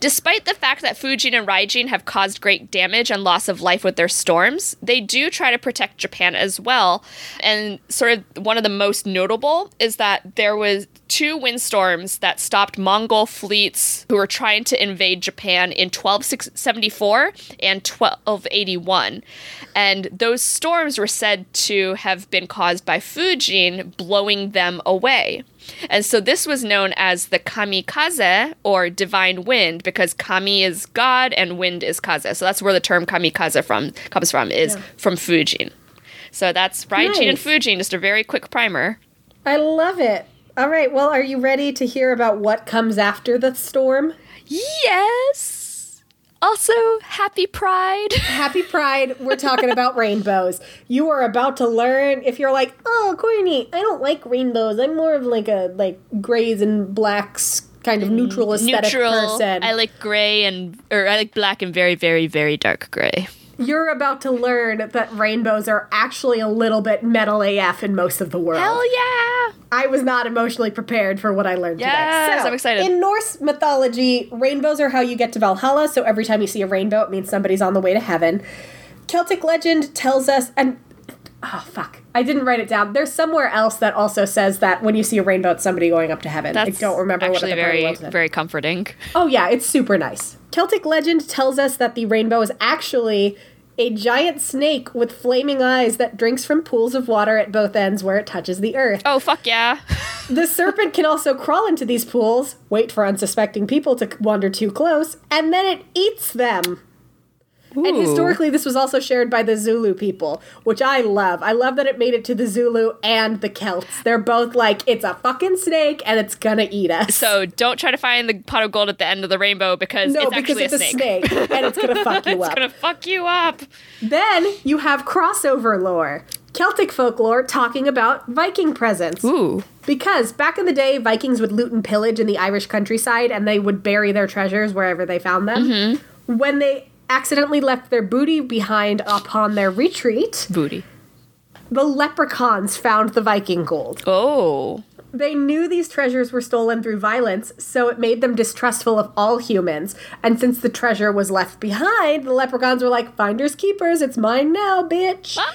Despite the fact that Fujin and Raijin have caused great damage and loss of life with their storms, they do try to protect Japan as well. And sort of one of the most notable is that there was two windstorms that stopped Mongol fleets who were trying to invade Japan in 1274 and 1281. And those storms were said to have been caused by Fujin blowing them away. And so this was known as the kamikaze or divine wind because kami is god and wind is kaze. So that's where the term kamikaze from comes from is Yeah. from Fujin. So that's Raijin and Nice. Fujin, just a very quick primer. I love it. All right. Well, are you ready to hear about what comes after the storm? Yes. Also, happy pride. [LAUGHS] Happy Pride, we're talking about rainbows. You are about to learn if you're like, oh, corny, I don't like rainbows. I'm more of like a like grays and blacks kind of neutral aesthetic Neutral. person. I like gray and or I like black and very, very, very dark gray. You're about to learn that rainbows are actually a little bit metal AF in most of the world. Hell yeah! I was not emotionally prepared for what I learned Yes, today. So, I'm excited. In Norse mythology, rainbows are how you get to Valhalla, so every time you see a rainbow, it means somebody's on the way to heaven. Celtic legend tells us, and oh, fuck. I didn't write it down. There's somewhere else that also says that when you see a rainbow, it's somebody going up to heaven. That's I don't remember what the very, very, very comforting. Oh, yeah, it's super nice. Celtic legend tells us that the rainbow is actually a giant snake with flaming eyes that drinks from pools of water at both ends where it touches the earth. Oh fuck yeah! [LAUGHS] The serpent can also crawl into these pools, wait for unsuspecting people to wander too close, and then it eats them. And historically, this was also shared by the Zulu people, which I love. I love that it made it to the Zulu and the Celts. They're both like, it's a fucking snake and it's gonna eat us. So don't try to find the pot of gold at the end of the rainbow because no, it's because actually it's a snake. snake and it's gonna fuck [LAUGHS] you it's up. gonna fuck you up. Then you have crossover lore. Celtic folklore talking about Viking presence. Ooh. Because back in the day, Vikings would loot and pillage in the Irish countryside and they would bury their treasures wherever they found them. Mm-hmm. When they accidentally left their booty behind upon their retreat, Booty. the leprechauns found the Viking gold. Oh. They knew these treasures were stolen through violence, so it made them distrustful of all humans. And since the treasure was left behind, the leprechauns were like, Finders keepers, it's mine now, bitch. Ah.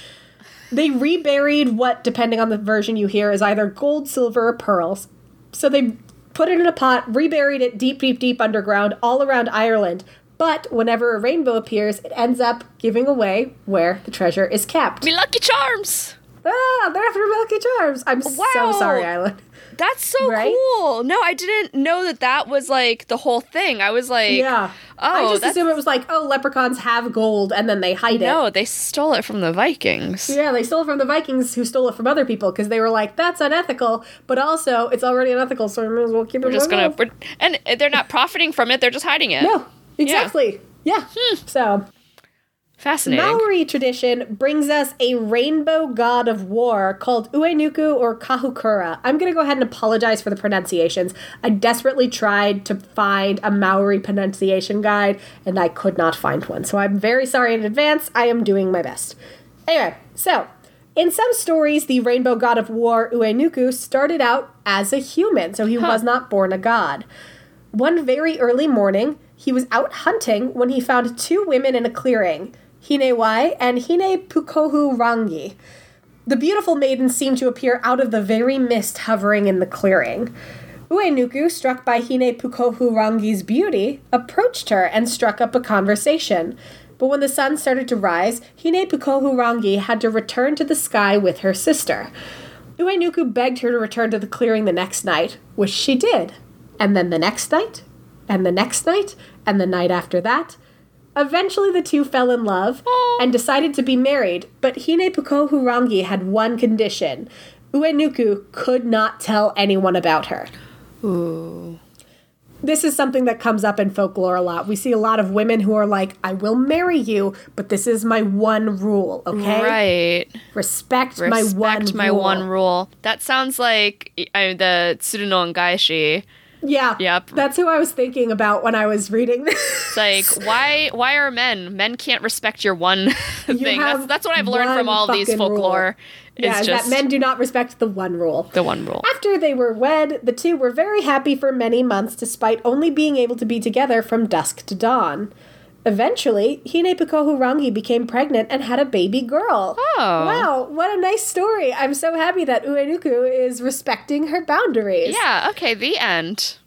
They reburied what, depending on the version you hear, is either gold, silver, or pearls. So they put it in a pot, reburied it deep, deep, deep underground, all around Ireland. But whenever a rainbow appears, it ends up giving away where the treasure is kept. Me lucky charms. Ah, they're after Milky Charms. I'm so sorry, Island. That's so Right? cool. No, I didn't know that that was like the whole thing. I was like, Yeah. I Oh, just that's- assume it was like, oh, leprechauns have gold and then they hide it. no, they stole it from the Vikings. Yeah, they stole it from the Vikings who stole it from other people because they were like, that's unethical, but also it's already unethical, so we may as well keep it We're just gonna, we're, and they're not profiting from it. They're just hiding it. No, exactly. Yeah. Hmm. So, Fascinating. Maori tradition brings us a rainbow god of war called Uenuku or Kahukura. I'm going to go ahead and apologize for the pronunciations. I desperately tried to find a Maori pronunciation guide and I could not find one. So I'm very sorry in advance. I am doing my best. Anyway, so in some stories, the rainbow god of war Uenuku started out as a human, so he was not born a god. One very early morning, he was out hunting when he found two women in a clearing, Hinewai and Hine Pukohu Rangi. The beautiful maidens seemed to appear out of the very mist hovering in the clearing. Uenuku, struck by Hine Pukohu Rangi's beauty, approached her and struck up a conversation. But when the sun started to rise, Hine Pukohu Rangi had to return to the sky with her sister. Uenuku begged her to return to the clearing the next night, which she did. And then the next night, and the next night, and the night after that. Eventually, the two fell in love and decided to be married, but Hine Pukohu Rangi had one condition. Uenuku could not tell anyone about her. Ooh. This is something that comes up in folklore a lot. We see a lot of women who are like, I will marry you, but this is my one rule, okay? Right. Respect, my one Respect my rule. one rule. That sounds like uh, the Tsuru no Ongaeshi. Yeah. Yep. That's who I was thinking about when I was reading this. It's like why why are men? Men can't respect your one [LAUGHS] thing. That's that's what I've learned from all these folklore. yeah, just that men do not respect the one rule. the one rule. After they were wed, the two were very happy for many months despite only being able to be together from dusk to dawn. Eventually, Hine Pukohu Rangi became pregnant and had a baby girl. Oh. Wow, what a nice story. I'm so happy that Uenuku is respecting her boundaries. Yeah, okay, the end.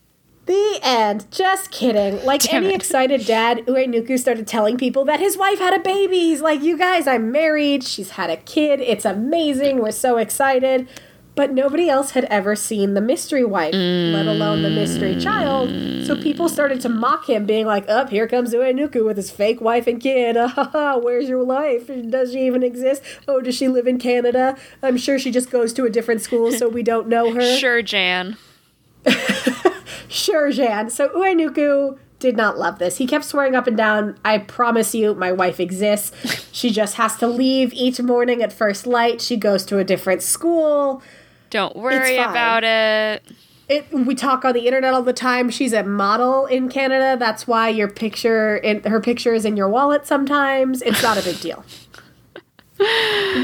The end. Just kidding. Like Damn any it. excited dad, Uenuku started telling people that his wife had a baby. He's like, You guys, I'm married. She's had a kid. It's amazing. We're so excited. But nobody else had ever seen the mystery wife, let alone the mystery child. So people started to mock him, being like, Up, here comes Uenuku with his fake wife and kid. [LAUGHS] Ah, ha, ha, where's your wife? Does she even exist? Oh, does she live in Canada? I'm sure she just goes to a different school, so we don't know her. [LAUGHS] Sure, Jan. [LAUGHS] Sure, Jan. So Uenuku did not love this. He kept swearing up and down, I promise you, my wife exists. She just has to leave each morning at first light. She goes to a different school. Don't worry about it. It, we talk on the internet all the time. She's a model in Canada. That's why your picture, in, her picture is in your wallet sometimes. It's not a big deal. [LAUGHS]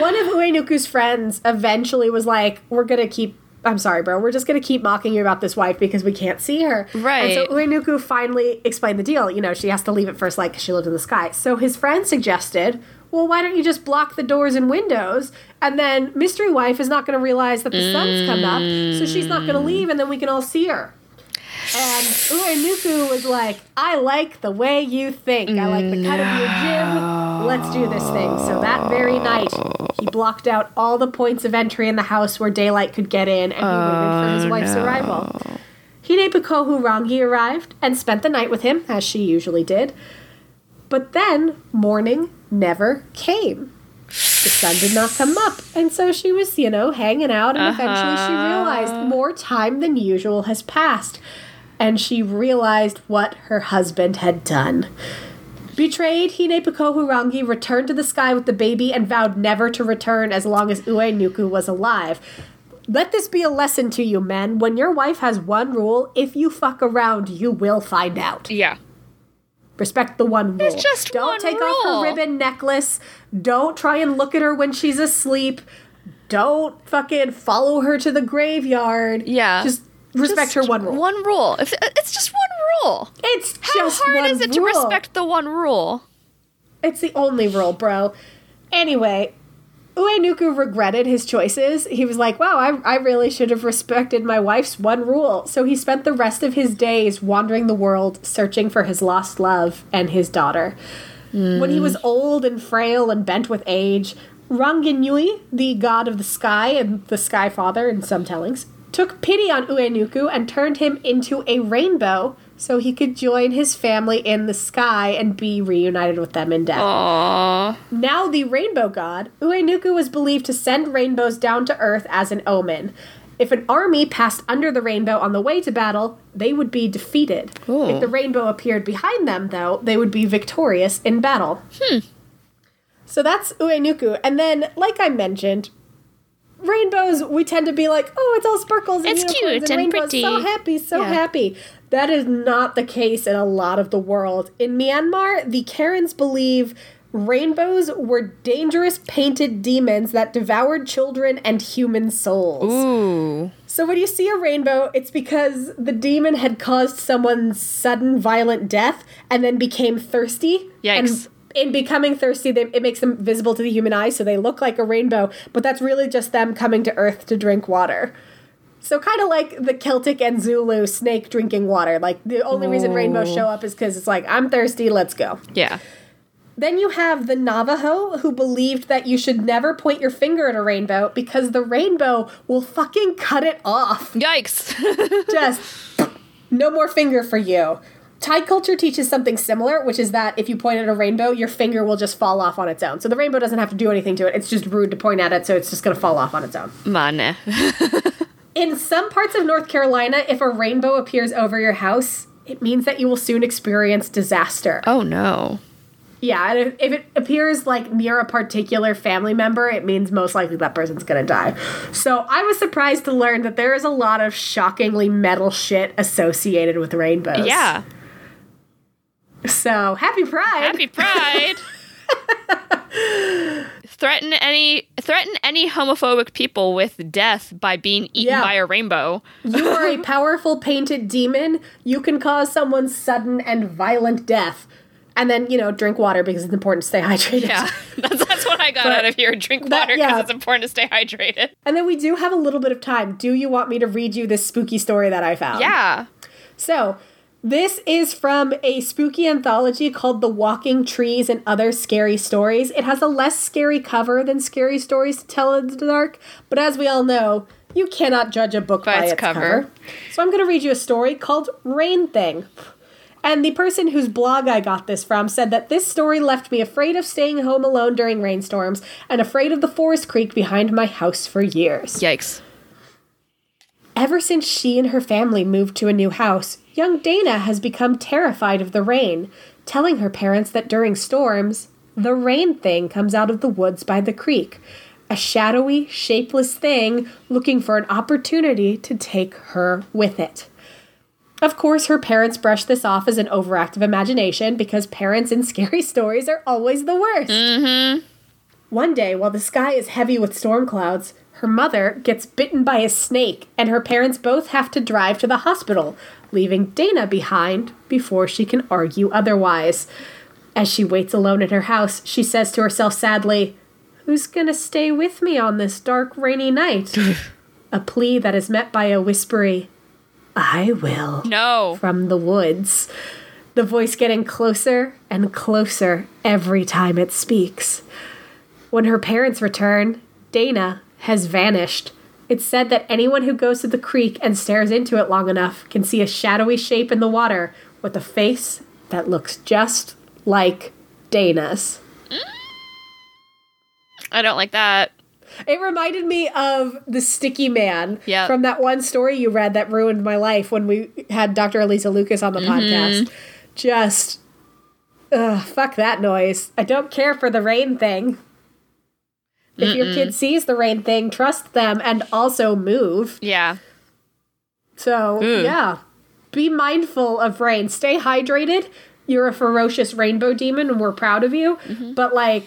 One of Uenuku's friends eventually was like, We're going to keep. I'm sorry, bro. We're just going to keep mocking you about this wife because we can't see her. Right. And so Uenuku finally explained the deal. You know, she has to leave at first light because she lived in the sky. So his friend suggested, well, why don't you just block the doors and windows? And then Mystery Wife is not going to realize that the sun's come up, so she's not going to mm. leave, and then we can all see her. And Uenuku was like, I like the way you think. I like the cut of your jib. Let's do this thing. So that very night, he blocked out all the points of entry in the house where daylight could get in, and he waited for his oh, wife's arrival. Hine Pukohu Rangi arrived and spent the night with him, as she usually did. But then morning never came. The sun did not come up, and so she was, you know, hanging out, and eventually she uh-huh. realized more time than usual has passed. And she realized what her husband had done. Betrayed, Hine Pukohu returned to the sky with the baby and vowed never to return as long as Uenuku was alive. Let this be a lesson to you, men. When your wife has one rule, if you fuck around, you will find out. Yeah. Respect the one rule. It's just Don't one take off her ribbon necklace. Don't try and look at her when she's asleep. Don't fucking follow her to the graveyard. Yeah. Just respect her one rule. One rule. If uh, it's just one rule. it's How just hard one is it to respect the one rule? It's the only rule, bro. Anyway, Uenuku regretted his choices. He was like, wow, I, I really should have respected my wife's one rule. So he spent the rest of his days wandering the world, searching for his lost love and his daughter. When he was mm. old and frail and bent with age, Ranginui, the god of the sky and the sky father in some tellings, took pity on Uenuku and turned him into a rainbow so he could join his family in the sky and be reunited with them in death. Aww. Now, the rainbow god, Uenuku was believed to send rainbows down to earth as an omen. If an army passed under the rainbow on the way to battle, they would be defeated. Ooh. If the rainbow appeared behind them, though, they would be victorious in battle. Hmm. So that's Uenuku. And then, like I mentioned, rainbows, we tend to be like, oh, it's all sparkles and It's unicorns cute and, and rainbows. So happy, so Yeah. happy. That is not the case in a lot of the world. In Myanmar, the Karens believe rainbows were dangerous painted demons that devoured children and human souls. Ooh. So when you see a rainbow, it's because the demon had caused someone's sudden violent death and then became thirsty. Yikes. And in becoming thirsty, they, it makes them visible to the human eye, so they look like a rainbow, but that's really just them coming to Earth to drink water. So kind of like the Celtic and Zulu snake drinking water. Like the only reason rainbows show up is because it's like I'm thirsty. Let's go. Yeah. Then you have the Navajo who believed that you should never point your finger at a rainbow because the rainbow will fucking cut it off. Yikes. [LAUGHS] Just no more finger for you. Thai culture teaches something similar, which is that if you point at a rainbow, your finger will just fall off on its own. So the rainbow doesn't have to do anything to it. It's just rude to point at it, so it's just going to fall off on its own. Mane. [LAUGHS] In some parts of North Carolina, if a rainbow appears over your house, it means that you will soon experience disaster. Oh no. Yeah, and if, if it appears like near a particular family member, it means most likely that person's gonna die. So I was surprised to learn that there is a lot of shockingly metal shit associated with rainbows. Yeah. So happy Pride. Happy Pride. [LAUGHS] threaten any threaten any homophobic people with death by being eaten Yeah. by a rainbow. you are a [LAUGHS] powerful painted demon. You can cause someone's sudden and violent death. And then, you know, drink water because it's important to stay hydrated. Yeah. [LAUGHS] That's that's what I got But out of here. Drink that- water because yeah. it's important to stay hydrated. And then we do have a little bit of time. Do you want me to read you this spooky story that I found? Yeah. So, this is from a spooky anthology called The Walking Trees and Other Scary Stories. It has a less scary cover than Scary Stories to Tell in the Dark, but as we all know, you cannot judge a book by, its, cover. So, I'm going to read you a story called Rain Thing. And the person whose blog I got this from said that this story left me afraid of staying home alone during rainstorms and afraid of the forest creek behind my house for years. Yikes. Ever since she and her family moved to a new house, young Dana has become terrified of the rain, telling her parents that during storms, the rain thing comes out of the woods by the creek, a shadowy, shapeless thing looking for an opportunity to take her with it. Of course, her parents brush this off as an overactive imagination because parents in scary [LAUGHS] stories are always the worst. Mm-hmm. One day, while the sky is heavy with storm clouds, her mother gets bitten by a snake, and her parents both have to drive to the hospital, leaving Dana behind before she can argue otherwise. As she waits alone in her house, she says to herself sadly, Who's gonna stay with me on this dark, rainy night? [LAUGHS] a plea that is met by a whispery, I will No. from the woods, the voice getting closer and closer every time it speaks. When her parents return, Dana has vanished. It's said that anyone who goes to the creek and stares into it long enough can see a shadowy shape in the water with a face that looks just like Dana's. Mm. I don't like that. It reminded me of the sticky man Yep. from that one story you read that ruined my life when we had Dr. Elisa Lucas on the mm-hmm. podcast. Just, ugh, fuck that noise. I don't care for the rain thing. If your kid sees the rain thing, trust them and also move. Yeah. So, mm. yeah. Be mindful of rain. Stay hydrated. You're a ferocious rainbow demon and we're proud of you. Mm-hmm. But, like,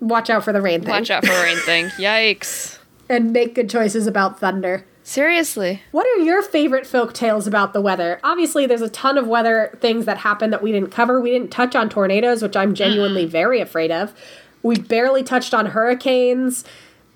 watch out for the rain thing. Watch out for rain [LAUGHS] thing. Yikes. And make good choices about thunder. Seriously. What are your favorite folk tales about the weather? Obviously, there's a ton of weather things that happen that we didn't cover. We didn't touch on tornadoes, which I'm genuinely mm. very afraid of. We barely touched on hurricanes,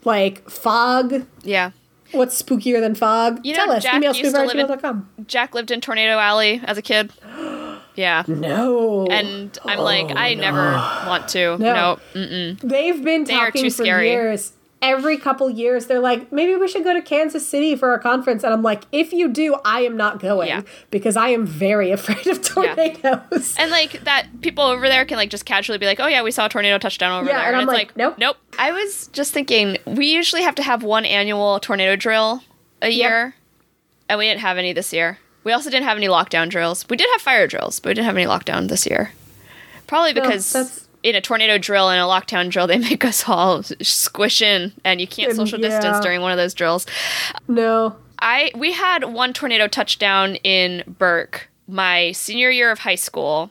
like fog. Yeah. What's spookier than fog? You Tell know, us. Jack Email used to live in- spoophour@gmail.com. Jack lived in Tornado Alley as a kid. [GASPS] Yeah. No. And I'm like, I oh, never want to. No. No. Mm-mm. They've been They talking too for scary. years. Every couple years, they're like, maybe we should go to Kansas City for a conference. And I'm like, if you do, I am not going Yeah. because I am very [LAUGHS] afraid of tornadoes. And like that, people over there can like just casually be like, "Oh yeah, we saw a tornado touchdown over Yeah, there," and I'm it's like, nope. nope. I was just thinking, we usually have to have one annual tornado drill a year, and we didn't have any this year. We also didn't have any lockdown drills. We did have fire drills, but we didn't have any lockdown this year. Probably because in a tornado drill and a lockdown drill, they [LAUGHS] make us all squish in, and you can't And social yeah. distance during one of those drills. No. I we had one tornado touchdown in Burke my senior year of high school,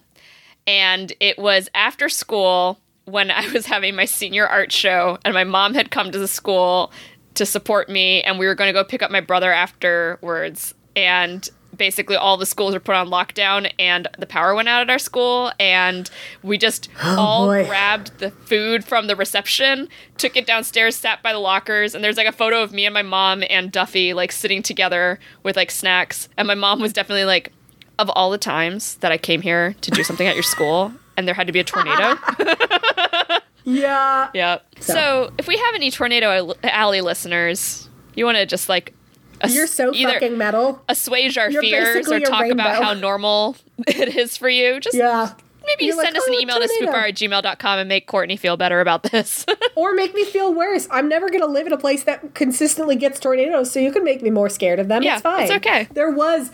and it was after school when I was having my senior art show, and my mom had come to the school to support me, and we were going to go pick up my brother afterwards, and basically all the schools were put on lockdown and the power went out at our school and we just [GASPS] oh, all boy. grabbed the food from the reception, took it downstairs, sat by the lockers, and there's like a photo of me and my mom and Duffy like sitting together with like snacks. And my mom was definitely like, of all the times that I came here to do something at your school and there had to be a tornado. [LAUGHS] Yeah. yeah. So. if we have any tornado alley listeners, you want to just like ass- You're so either fucking metal. assuage our You're fears or talk about how normal [LAUGHS] it is for you, just Yeah. maybe You're send like, us an "Oh, email to tornado." spoophour at gmail.com and make Courtney feel better about this. [LAUGHS] Or make me feel worse. I'm never going to live in a place that consistently gets tornadoes, so you can make me more scared of them. Yeah, it's fine. it's okay. There was.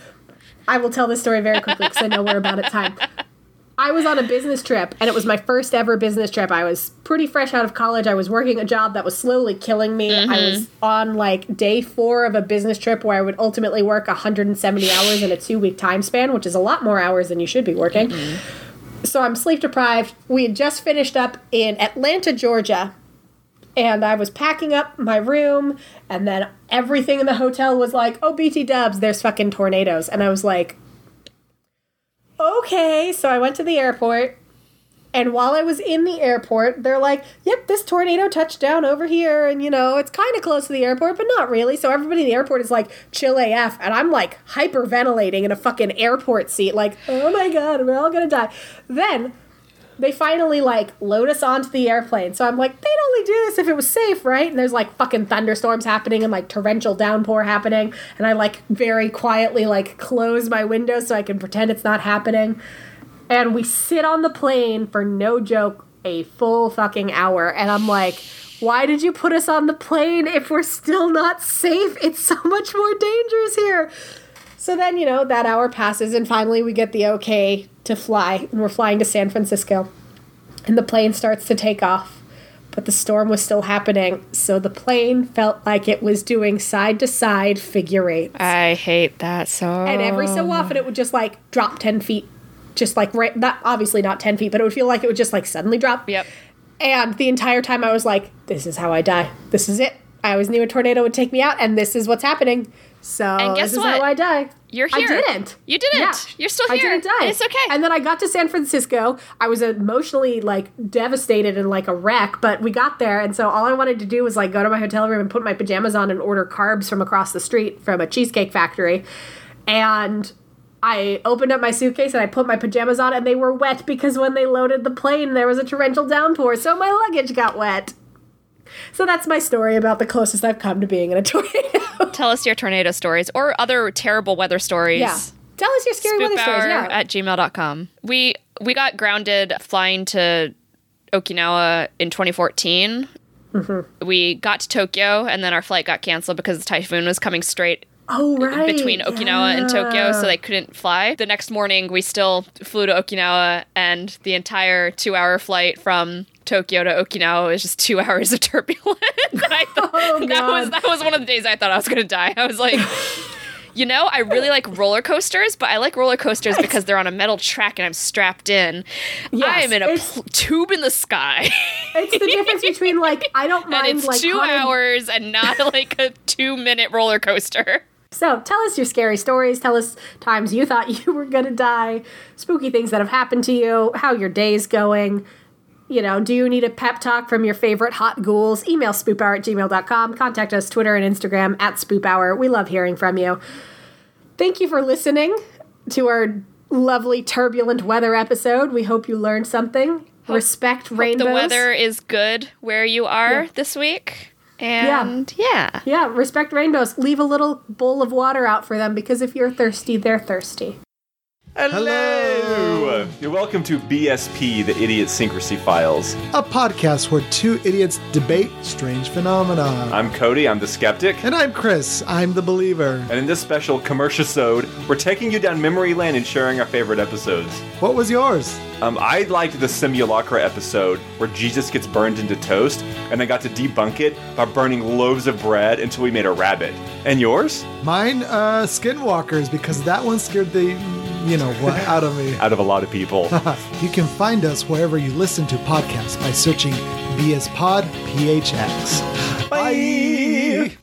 I will tell this story very quickly because I know we're about at time. I was on a business trip, and it was my first ever business trip. I was pretty fresh out of college. I was working a job that was slowly killing me. I mm-hmm. was on like day four of a business trip where I would ultimately work 170 hours in a two week time span, which is a lot more hours than you should be working. Mm-hmm. So I'm sleep deprived. We had just finished up in Atlanta, Georgia, and I was packing up my room, and then everything in the hotel was like, "Oh, BT Dubs, there's fucking tornadoes," and I was like, "Okay." So I went to the airport, and while I was in the airport, they're like, "Yep, this tornado touched down over here, and you know it's kind of close to the airport, but not really." So everybody in the airport is like, "Chill AF," and I'm like hyperventilating in a fucking airport seat, like, "Oh my god, we're all gonna die." Then they finally like load us onto the airplane. So I'm like, they'd only do this if it was safe, right? And there's like fucking thunderstorms happening and like torrential downpour happening. And I like very quietly like close my window so I can pretend it's not happening. And we sit on the plane for no joke a full fucking hour. And I'm like, why did you put us on the plane if we're still not safe? It's so much more dangerous here. So then, you know, that hour passes and finally we get the okay to fly and we're flying to San Francisco. And the plane starts to take off. But the storm was still happening, so the plane felt like it was doing side to side figure eights. I hate that so. And every so often it would just like drop 10 feet. Just like right, not obviously not 10 feet, but it would feel like it would just like suddenly drop. Yep. And the entire time I was like, this is how I die. This is it. I always knew a tornado would take me out, and this is what's happening. So And guess this is what? how I die. You're here. I didn't. You didn't. You're still here. I didn't die. It's okay. And then I got to San Francisco. I was emotionally like devastated and like a wreck, but we got there, and so all I wanted to do was like go to my hotel room and put my pajamas on and order carbs from across the street from a cheesecake factory. And I opened up my suitcase and I put my pajamas on, and they were wet because when they loaded the plane, there was a torrential downpour, so my luggage got wet. So that's my story about the closest I've come to being in a [LAUGHS] tornado. Tell us your tornado stories or other terrible weather stories. yeah. Tell us your scary weather stories. Yeah. at gmail.com. We we got grounded flying to Okinawa in 2014. Mm-hmm. We got to Tokyo and then our flight got canceled because the typhoon was coming straight oh, right. between Okinawa and Tokyo, so they couldn't fly. The next morning, we still flew to Okinawa, and the entire two-hour flight from Tokyo to Okinawa was just two [LAUGHS] hours of turbulence. and [LAUGHS] I thought Oh, [LAUGHS] that was that was one of the days I thought I was going to die. I was like. You know, I really like roller coasters, but I like roller coasters because they're on a metal track and I'm strapped in. Yes, I am in a pl- tube in the sky. It's the difference between like I don't mind and it's like two hours and not like a two minute roller coaster. So tell us your scary stories. Tell us times you thought [LAUGHS] you were gonna die, spooky things that have happened to you, how your day's going. You know, do you need a pep talk from your favorite hot ghouls? Email spoophour at gmail.com. Contact us Twitter and Instagram at spoophour. We love hearing from you. Thank you for listening to our lovely turbulent weather episode. We hope you learned something. Respect rainbows. The weather is good where you are Yeah. this week. And yeah. Yeah, respect rainbows. Leave a little bowl of water out for them because if you're thirsty, they're thirsty. Hello! You're welcome to BSP, the Idiosyncrasy Files. a podcast where two idiots debate strange phenomena. I'm Cody, I'm the skeptic. and I'm Chris, I'm the believer. And in this special commercial sode, we're taking you down memory lane and sharing our favorite episodes. What was yours? Um, I liked the Simulacra episode where Jesus gets burned into toast, and I got to debunk it by burning loaves of bread until we made a rabbit. And yours? Mine, uh, Skinwalkers, because that one scared the, you know, what [LAUGHS] out of me. Out of a lot of people. [LAUGHS] You can find us wherever you listen to podcasts by searching BS Pod PHX. Bye!